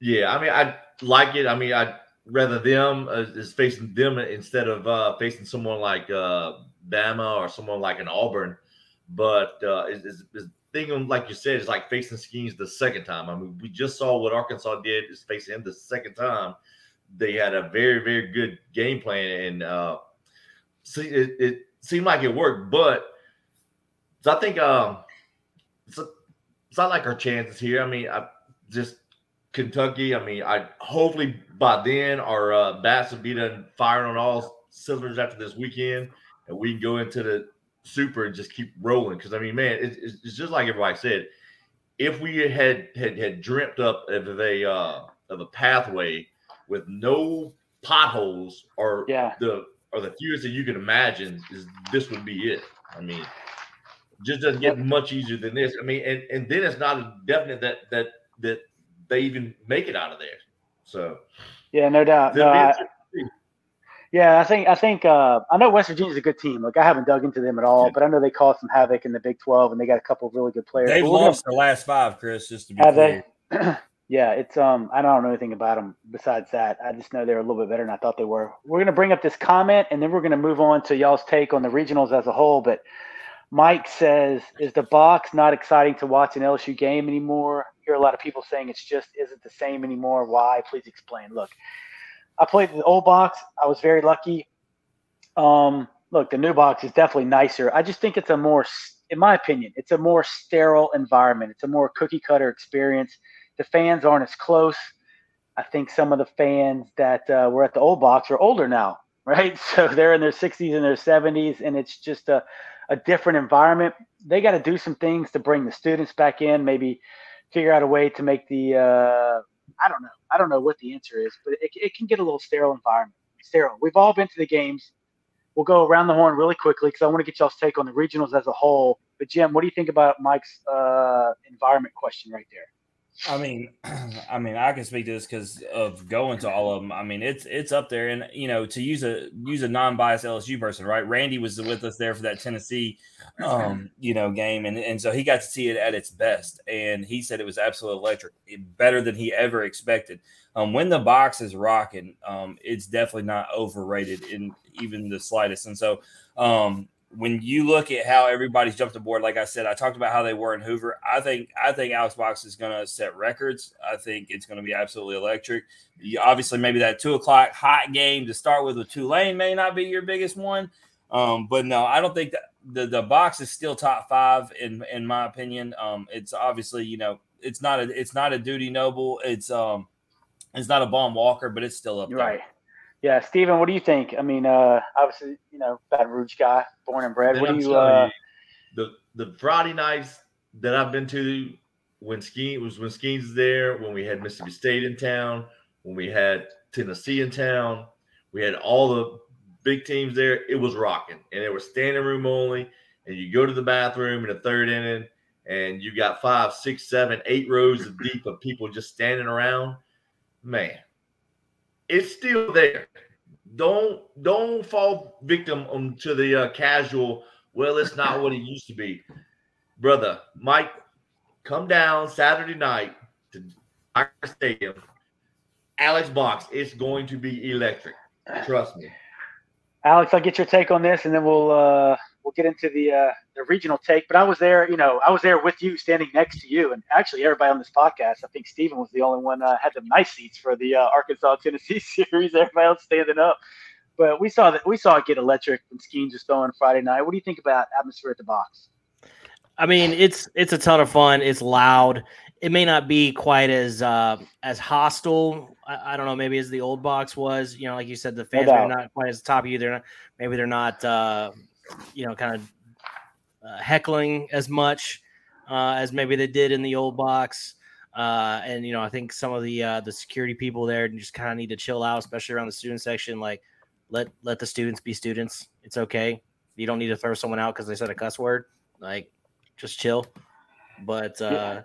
Yeah, I mean, I like it. I mean, I'd rather them uh, is facing them instead of uh, facing someone like uh, Bama or someone like an Auburn. But uh, is is is thing like you said is like facing Skenes the second time. I mean, we just saw what Arkansas did is facing him the second time. They had a very very good game plan, and uh, see, it, it seemed like it worked. But so I think um, it's, it's not like our chances here. I mean, I just Kentucky. I mean, I hopefully by then our uh, bats will be done firing on all cylinders after this weekend, and we can go into the super and just keep rolling. Because I mean, man, it's, it's, just like everybody said. If we had had had dreamt up of a uh, of a pathway with no potholes or Yeah. the or the fewest that you can imagine, is this would be it. I mean, just doesn't get much easier than this. I mean, and, and then it's not definite that that that they even make it out of there. So Yeah, no doubt. No, I, yeah, I think I think uh, I know West Virginia's a good team. Like I haven't dug into them at all, Yeah. but I know they caused some havoc in the Big Twelve, and they got a couple of really good players. They've But we're gonna- lost their last five, Chris. Just to be Have clear. they? yeah, it's um. I don't know anything about them besides that. I just know they're a little bit better than I thought they were. We're gonna bring up this comment, and then we're gonna move on to y'all's take on the regionals as a whole. But Mike says, "Is the box not exciting to watch an LSU game anymore?" Hear a lot of people saying it's just isn't the same anymore. Why? Please explain. Look, I played the old box. I was very lucky. Um, look, the new box is definitely nicer. I just think it's a more, in my opinion, it's a more sterile environment. It's a more cookie cutter experience. The fans aren't as close. I think some of the fans that uh, were at the old box are older now, right? So they're in their 60s and their 70s, and it's just a, a different environment. They got to do some things to bring the students back in, maybe figure out a way to make the, uh, I don't know. I don't know what the answer is, but it, it can get a little sterile environment. Sterile. We've all been to the games. We'll go around the horn really quickly because I want to get y'all's take on the regionals as a whole. But Jim, what do you think about Mike's uh, environment question right there? I mean, I mean, I can speak to this because of going to all of them. I mean, it's it's up there, and you know, to use a use a non-biased LSU person, right? Randy was with us there for that Tennessee, um, you know, game, and and so he got to see it at its best, and he said it was absolutely electric, better than he ever expected. Um, when the box is rocking, um, it's definitely not overrated in even the slightest, and so um, when you look at how everybody's jumped aboard, like I said, I talked about how they were in Hoover. I think I think Alex Box is going to set records. I think it's going to be absolutely electric. You, obviously, maybe that two o'clock hot game to start with with Tulane may not be your biggest one, um, but no, I don't think that the the box is still top five in in my opinion. Um, it's obviously you know it's not a it's not a Dudy Noble. It's um it's not a Baum-Walker, but it's still up You're there. right. Yeah, Steven, what do you think? I mean, uh, obviously, you know, Baton Rouge guy, born and bred. Man, What I'm do you? Uh, you, the the Friday nights that I've been to when Skeen was when Skenes there, when we had Mississippi State in town, when we had Tennessee in town, we had all the big teams there. It was rocking, and it was standing room only. And you go to the bathroom in the third inning, and you got five, six, seven, eight rows of deep of people just standing around. Man, it's still there. Don't don't fall victim to the uh, casual. Well, it's not what it used to be, brother. Mike, come down Saturday night to our stadium. Alex Box, it's going to be electric. Trust me. Alex, I'll get your take on this, and then we'll uh, we'll get into the uh, the regional take. But I was there, you know, I was there with you, standing next to you, and actually everybody on this podcast. I think Steven was the only one uh, had the nice seats for the uh, Arkansas Tennessee series. Everybody else standing up. But we saw that we saw it get electric when Skenes was throwing Friday night. What do you think about atmosphere at the box? I mean, it's it's a ton of fun. It's loud. It may not be quite as uh, as hostile. I, I don't know, maybe as the old box was. You know, like you said, the fans are not quite as top of you. They're not. Maybe they're not. Uh, you know, kind of uh, heckling as much uh, as maybe they did in the old box. Uh, and you know, I think some of the uh, the security people there just kind of need to chill out, especially around the student section. Like, let let the students be students. It's okay. You don't need to throw someone out because they said a cuss word. Like, just chill. But uh,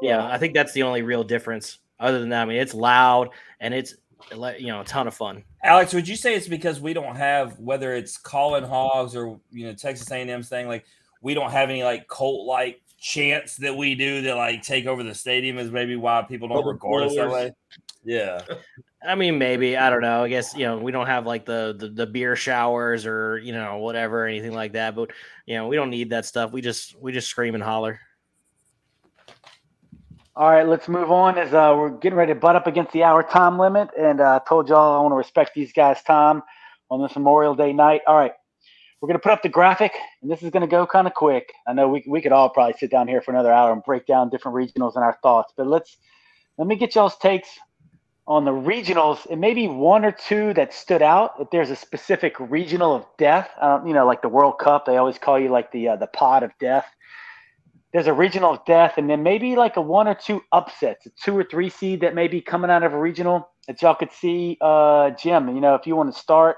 Yeah, I think that's the only real difference. Other than that, I mean, it's loud and it's you know a ton of fun. Alex, would you say it's because we don't have whether it's calling hogs or you know Texas A&M's thing like we don't have any like cult like chants that we do that like take over the stadium is maybe why people don't regard us that way. Yeah. I mean, maybe I don't know. I guess you know we don't have like the, the the beer showers or you know whatever anything like that. But you know we don't need that stuff. We just we just scream and holler. All right, let's move on. As uh, we're getting ready to butt up against the hour time limit, and uh, I told y'all I want to respect these guys' time on this Memorial Day night. All right, we're going to put up the graphic, and this is going to go kind of quick. I know we we could all probably sit down here for another hour and break down different regionals and our thoughts, but let's let me get y'all's takes on the regionals, and maybe one or two that stood out. If there's a specific regional of death, um, you know, like the World Cup, they always call you like the uh, the pod of death. There's a regional death, and then maybe like a one or two upsets, a two or three seed that may be coming out of a regional that y'all could see. Uh, Jim, you know, if you want to start,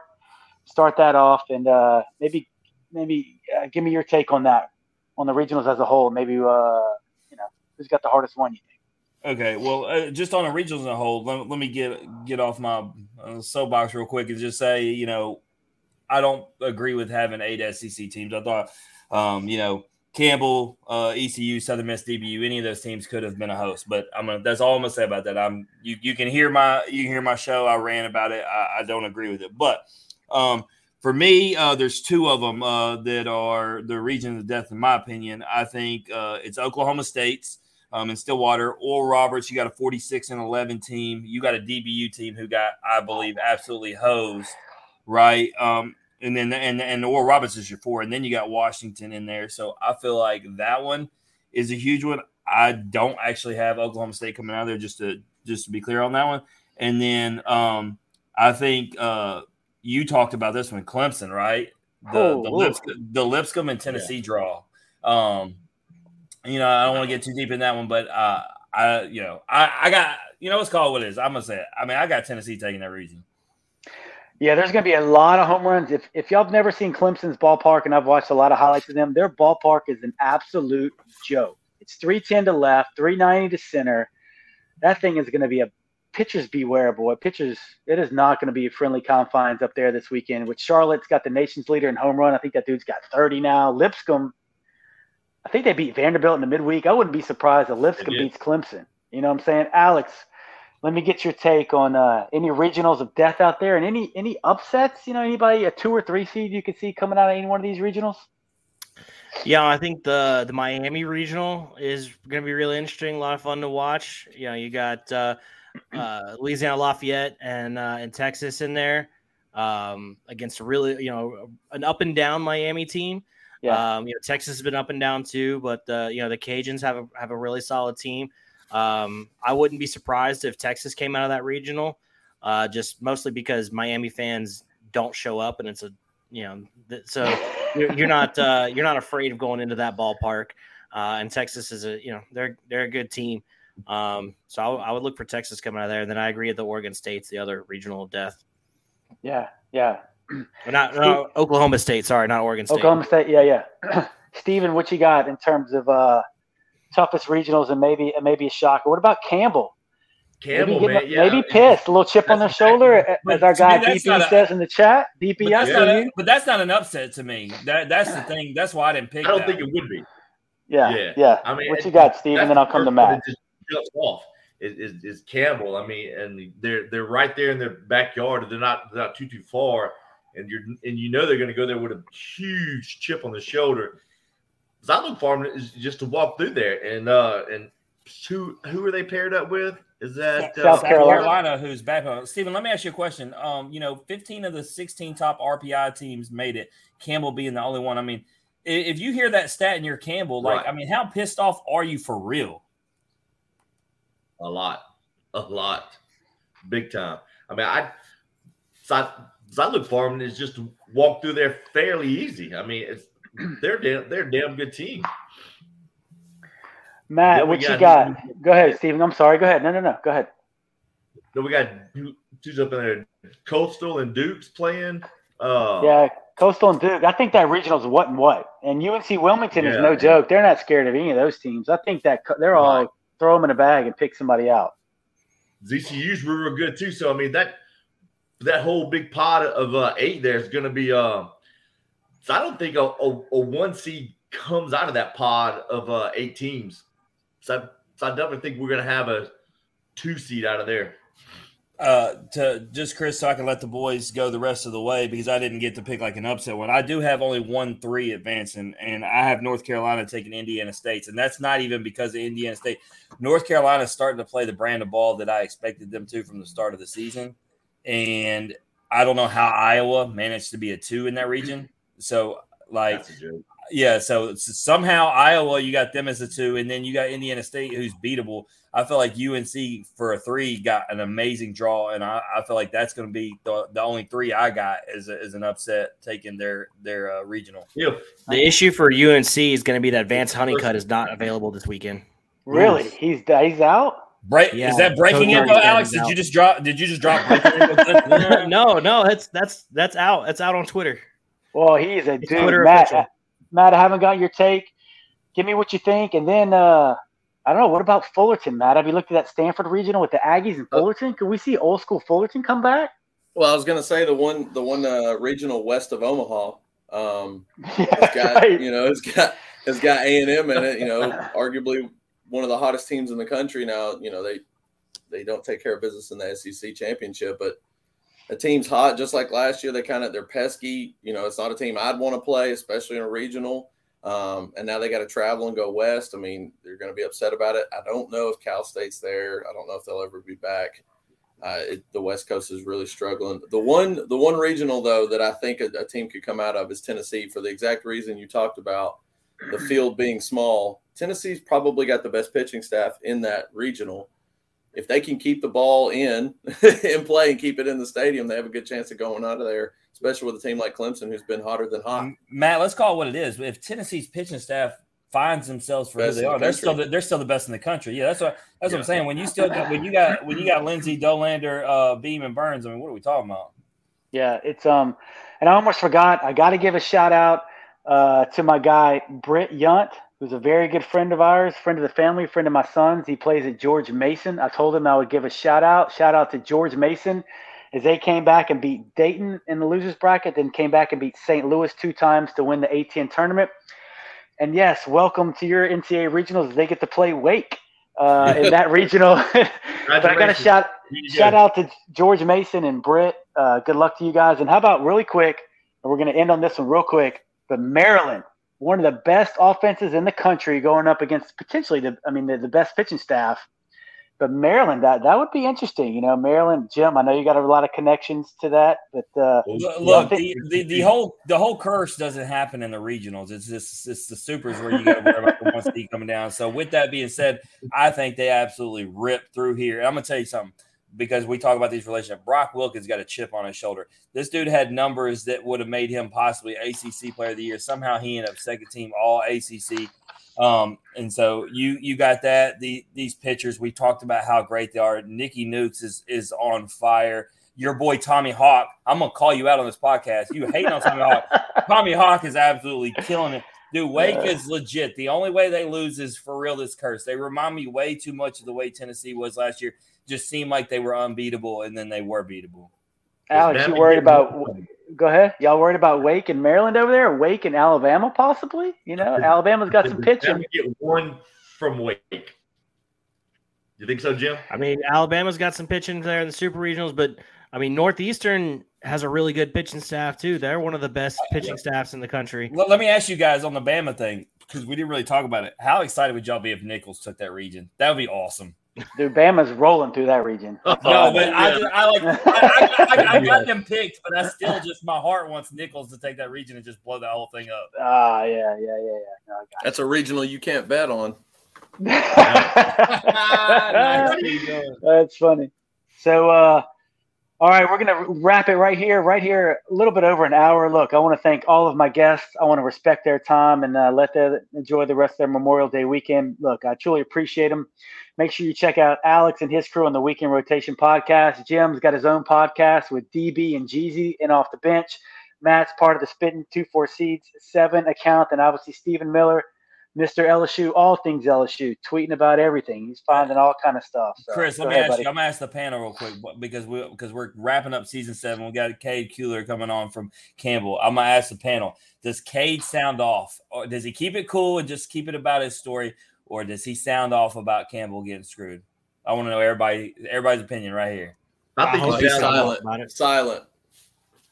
start that off, and uh, maybe maybe uh, give me your take on that, on the regionals as a whole. Maybe uh, you know, who's got the hardest one? You think? Okay, well, uh, just on the regionals as a whole, let, let me get get off my uh, soapbox real quick and just say, you know, I don't agree with having eight SEC teams. I thought, um, you know, Campbell, uh, ECU, Southern Miss, DBU, any of those teams could have been a host. But I'm gonna. That's all I'm gonna say about that. I'm. You, you can hear my you can hear my show. I ran about it. I, I don't agree with it. But um, for me, uh, there's two of them uh, that are the region of death, in my opinion. I think uh, it's Oklahoma State's um, in Stillwater. Oral Roberts, you got a 46 and 11 team. You got a DBU team who got, I believe, absolutely hosed, right? Um, and then and and Oral Roberts is your four, and then you got Washington in there. So I feel like that one is a huge one. I don't actually have Oklahoma State coming out there just to just to be clear on that one. And then um, I think uh, you talked about this one, Clemson, right? The oh, the, Lipscomb, the Lipscomb and Tennessee yeah. draw. Um, you know, I don't want to get too deep in that one, but uh, I, you know, I, I got, you know, let's call what it is. I'm gonna say it. I mean, I got Tennessee taking that region. Yeah, there's going to be a lot of home runs. If if y'all have never seen Clemson's ballpark, and I've watched a lot of highlights of them, their ballpark is an absolute joke. It's 310 to left, 390 to center. That thing is going to be a pitchers beware, boy. Pitchers, it is not going to be friendly confines up there this weekend. With Charlotte's got the nation's leader in home run. I think that dude's got 30 now. Lipscomb I think they beat Vanderbilt in the midweek. I wouldn't be surprised if Lipscomb beats Clemson. You know what I'm saying? Alex, let me get your take on uh, any regionals of death out there and any any upsets. You know, anybody a two or three seed you could see coming out of any one of these regionals? Yeah, I think the the Miami regional is going to be really interesting. A lot of fun to watch. You know, you got uh, uh, Louisiana Lafayette and uh, and Texas in there um, against a really you know an up and down Miami team. Yeah. Um, you know, Texas has been up and down too, but uh, you know the Cajuns have a have a really solid team. Um, I wouldn't be surprised if Texas came out of that regional, uh, just mostly because Miami fans don't show up, and it's a you know th- so you're, you're not uh, you're not afraid of going into that ballpark. Uh, and Texas is a you know they're they're a good team. Um, so I, I would look for Texas coming out of there. And then I agree with the Oregon State's the other regional of death. Yeah, yeah not no, Oklahoma State. Sorry, not Oregon State. Oklahoma State. Yeah, yeah. Steven, what you got in terms of uh, toughest regionals and maybe maybe a shocker? What about Campbell? Campbell, maybe, man, yeah. maybe pissed, a little chip on their shoulder, as our guy DP says a, in the chat. DP, but that's, not a, but that's not an upset to me. That that's the thing. That's why I didn't pick. I don't think it would be. Yeah, yeah, yeah. I mean, what you got, Steve? And then I'll come to Matt. Just off is, is, is Campbell. I mean, and they're they're right there in their backyard. They're not they're not too too far and you're and you know they're going to go there with a huge chip on the shoulder. Zyluk Farm is just to walk through there, and uh, and who who are they paired up with? Is that uh, South Carolina. Carolina? Who's back home? Steven, let me ask you a question. Um, you know, 15 of the 16 top RPI teams made it. Campbell being the only one. I mean, if you hear that stat and you're Campbell, like, right. I mean, how pissed off are you for real? A lot, a lot, big time. I mean, I, so I Zyluk Farm is just to walk through there fairly easy. I mean, it's they're damn, they're a damn good team. Matt, what got, you got? Go ahead, Steven. I'm sorry. Go ahead. No, no, no. Go ahead. Then we got who's up in there? Coastal and Duke's playing. Uh, yeah, Coastal and Duke. I think that regional's what and what. And UNC Wilmington yeah. is no joke. They're not scared of any of those teams. I think that they're all right. throw them in a bag and pick somebody out. ZCU's were real good too. So I mean that that whole big pot of uh, eight there is going to be. Uh, so I don't think a, a, a, one seed comes out of that pod of uh, eight teams. So I, so I definitely think we're going to have a two seed out of there. Uh, to just Chris, so I can let the boys go the rest of the way because I didn't get to pick like an upset one. I do have only one three advancing, and I have North Carolina taking Indiana States, and that's not even because of Indiana State. North Carolina is starting to play the brand of ball that I expected them to from the start of the season, and I don't know how Iowa managed to be a two in that region. So, like, yeah, so somehow Iowa, you got them as a two, and then you got Indiana State, who's beatable. I feel like UNC for a three got an amazing draw, and I, I feel like that's going to be the, the only three I got as, a, as an upset taking their their uh, regional. Yeah. The issue for UNC is going to be that Vance Honeycutt is not available this weekend. Really, he's he's out. Right? Yeah. Is that breaking info, Alex? Did you just drop? Did you just drop? no, no, that's that's that's out. That's out on Twitter. Well, he's a dude, Matt. Official. Matt, I haven't got your take. Give me what you think, and then uh, I don't know. What about Fullerton, Matt? Have you looked at that Stanford regional with the Aggies and uh, Fullerton? Can we see old school Fullerton come back? Well, I was going to say the one, the one uh, regional west of Omaha. Um, has got right. you know, it's got it's got A and M in it. You know, arguably one of the hottest teams in the country now. You know, they they don't take care of business in the SEC championship, but a team's hot just like last year. They kind of they're pesky. You know, it's not a team I'd want to play, especially in a regional. Um, and now they got to travel and go west. I mean, they're going to be upset about it. I don't know if Cal State's there. I don't know if they'll ever be back. Uh, it, the West Coast is really struggling. The one, the one regional though that I think a, a, team could come out of is Tennessee for the exact reason you talked about, the field being small. Tennessee's probably got the best pitching staff in that regional. If they can keep the ball in in play and keep it in the stadium, they have a good chance of going out of there especially with a team like Clemson, who's been hotter than hot. Matt, let's call it what it is. If Tennessee's pitching staff finds themselves for best who they are, the they're still the, they're still the best in the country. Yeah, that's what that's yeah. what I'm saying. When you still got, when you got when you got Lindsey, Dollander, uh, Beam, and Burns, I mean, what are we talking about? Yeah, it's um, and I almost forgot. I got to give a shout out uh, to my guy Britt Yunt, who's a very good friend of ours, friend of the family, friend of my son's. He plays at George Mason. I told him I would give a shout out. Shout out to George Mason as they came back and beat Dayton in the losers bracket, then came back and beat St. Louis two times to win the A-10 tournament. And yes, welcome to your NCAA regionals. They get to play Wake uh, in that regional. but I got to shout shout out to George Mason and Britt. Uh, good luck to you guys. And how about really quick? And we're going to end on this one real quick. But Maryland, one of the best offenses in the country, going up against potentially the I mean the, the best pitching staff but Maryland, that that would be interesting. You know, Maryland, Jim. I know you got a lot of connections to that, but uh, look, the, the, the, whole the whole curse doesn't happen in the regionals. It's just it's the supers where you got to worry about the one seed coming down. So with that being said, I think they absolutely rip through here. And I'm gonna tell you something because we talk about these relationships. Brock Wilkins got a chip on his shoulder. This dude had numbers that would have made him possibly ACC Player of the Year. Somehow he ended up second team All ACC. Um, and so you you got that. The these pitchers we talked about how great they are. Nikki Nukes is is on fire. Your boy Tommy Hawk. I'm gonna call you out on this podcast. You hate on Tommy Hawk. Tommy Hawk is absolutely killing it. Dude, Wake yeah. is legit. The only way they lose is for real this curse. They remind me way too much of the way Tennessee was last year. Just seemed like they were unbeatable and then they were beatable. Alex, you worried about go ahead. Y'all worried about Wake and Maryland over there? Wake and Alabama, possibly? You know, Alabama's got some pitching. Get one from Wake. You think so, Jim? I mean, Alabama's got some pitching there in the Super Regionals, but I mean, Northeastern has a really good pitching staff too. They're one of the best pitching staffs in the country. Well, let me ask you guys on the Bama thing because we didn't really talk about it. How excited would y'all be if Nicholls took that region? That would be awesome. Dude, Bama's rolling through that region. no, but yeah. I, I like I, I, I, got them picked, but I still just my heart wants Nicholls to take that region and just blow that whole thing up. Ah, uh, yeah, yeah, yeah, yeah. No, That's a regional you can't bet on. That's funny. So, uh, all right, we're gonna wrap it right here, right here, a little bit over an hour. Look, I want to thank all of my guests. I want to respect their time and uh, let them enjoy the rest of their Memorial Day weekend. Look, I truly appreciate them. Make sure you check out Alex and his crew on the Weekend Rotation podcast. Jim's got his own podcast with DB and Jeezy and off the bench. Matt's part of the Spitting Two Four Seeds Seven account, and obviously Steven Miller, Mr. LSU, all things LSU, tweeting about everything. He's finding all kind of stuff. So, Chris, let me ahead, ask buddy. you. I'm gonna ask the panel real quick because we because we're wrapping up season seven. We got Cade Kuehler coming on from Campbell. I'm gonna ask the panel: Does Cade sound off, or does he keep it cool and just keep it about his story, or does he sound off about Campbell getting screwed? I want to know everybody everybody's opinion right here. I think hope he's he he sounds sounds silent. about it. Silent.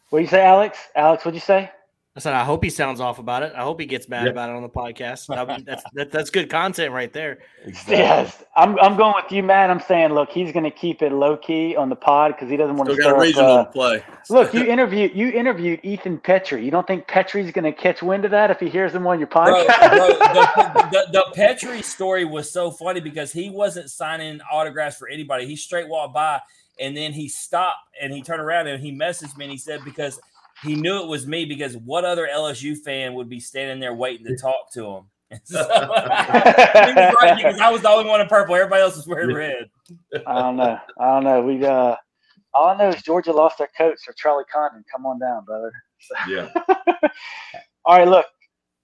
What do you say, Alex? Alex, what'd you say? I said I hope he sounds off about it. I hope he gets mad Yeah. about it on the podcast. That's that, that's good content right there. Yes, I'm. I'm going with you, Matt. I'm saying, look, he's going to keep it low key on the pod because he doesn't want Still to got a stir regional up. to play. Uh, look, you interviewed you interviewed Ethan Petrie. You don't think Petrie's going to catch wind of that if he hears him on your Bro, podcast? bro, the, the, the Petrie story was so funny because he wasn't signing autographs for anybody. He straight walked by and then he stopped and he turned around and he messaged me and he said because he knew it was me because what other LSU fan would be standing there waiting to talk to him? So, he was right because I was the only one in purple. Everybody else was wearing red. I don't know. I don't know. We uh, all I know is Georgia lost their coach for Charlie Condon. Come on down, brother. Yeah. All right, look,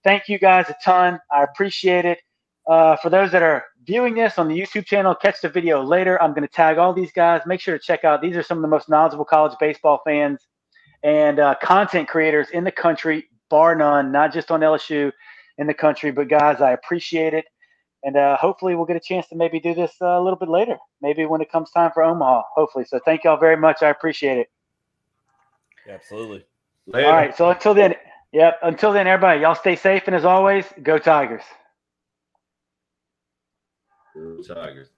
thank you guys a ton. I appreciate it. Uh, for those that are viewing this on the YouTube channel, catch the video later. I'm going to tag all these guys. Make sure to check out. These are some of the most knowledgeable college baseball fans and uh, content creators in the country, bar none. Not just on LSU in the country, but guys, I appreciate it. And uh, hopefully, we'll get a chance to maybe do this uh, a little bit later. Maybe when it comes time for Omaha. Hopefully. So thank y'all very much. I appreciate it. Absolutely. Later. All right. So until then, yep. Until then, everybody, y'all stay safe. And as always, go Tigers. Tigers.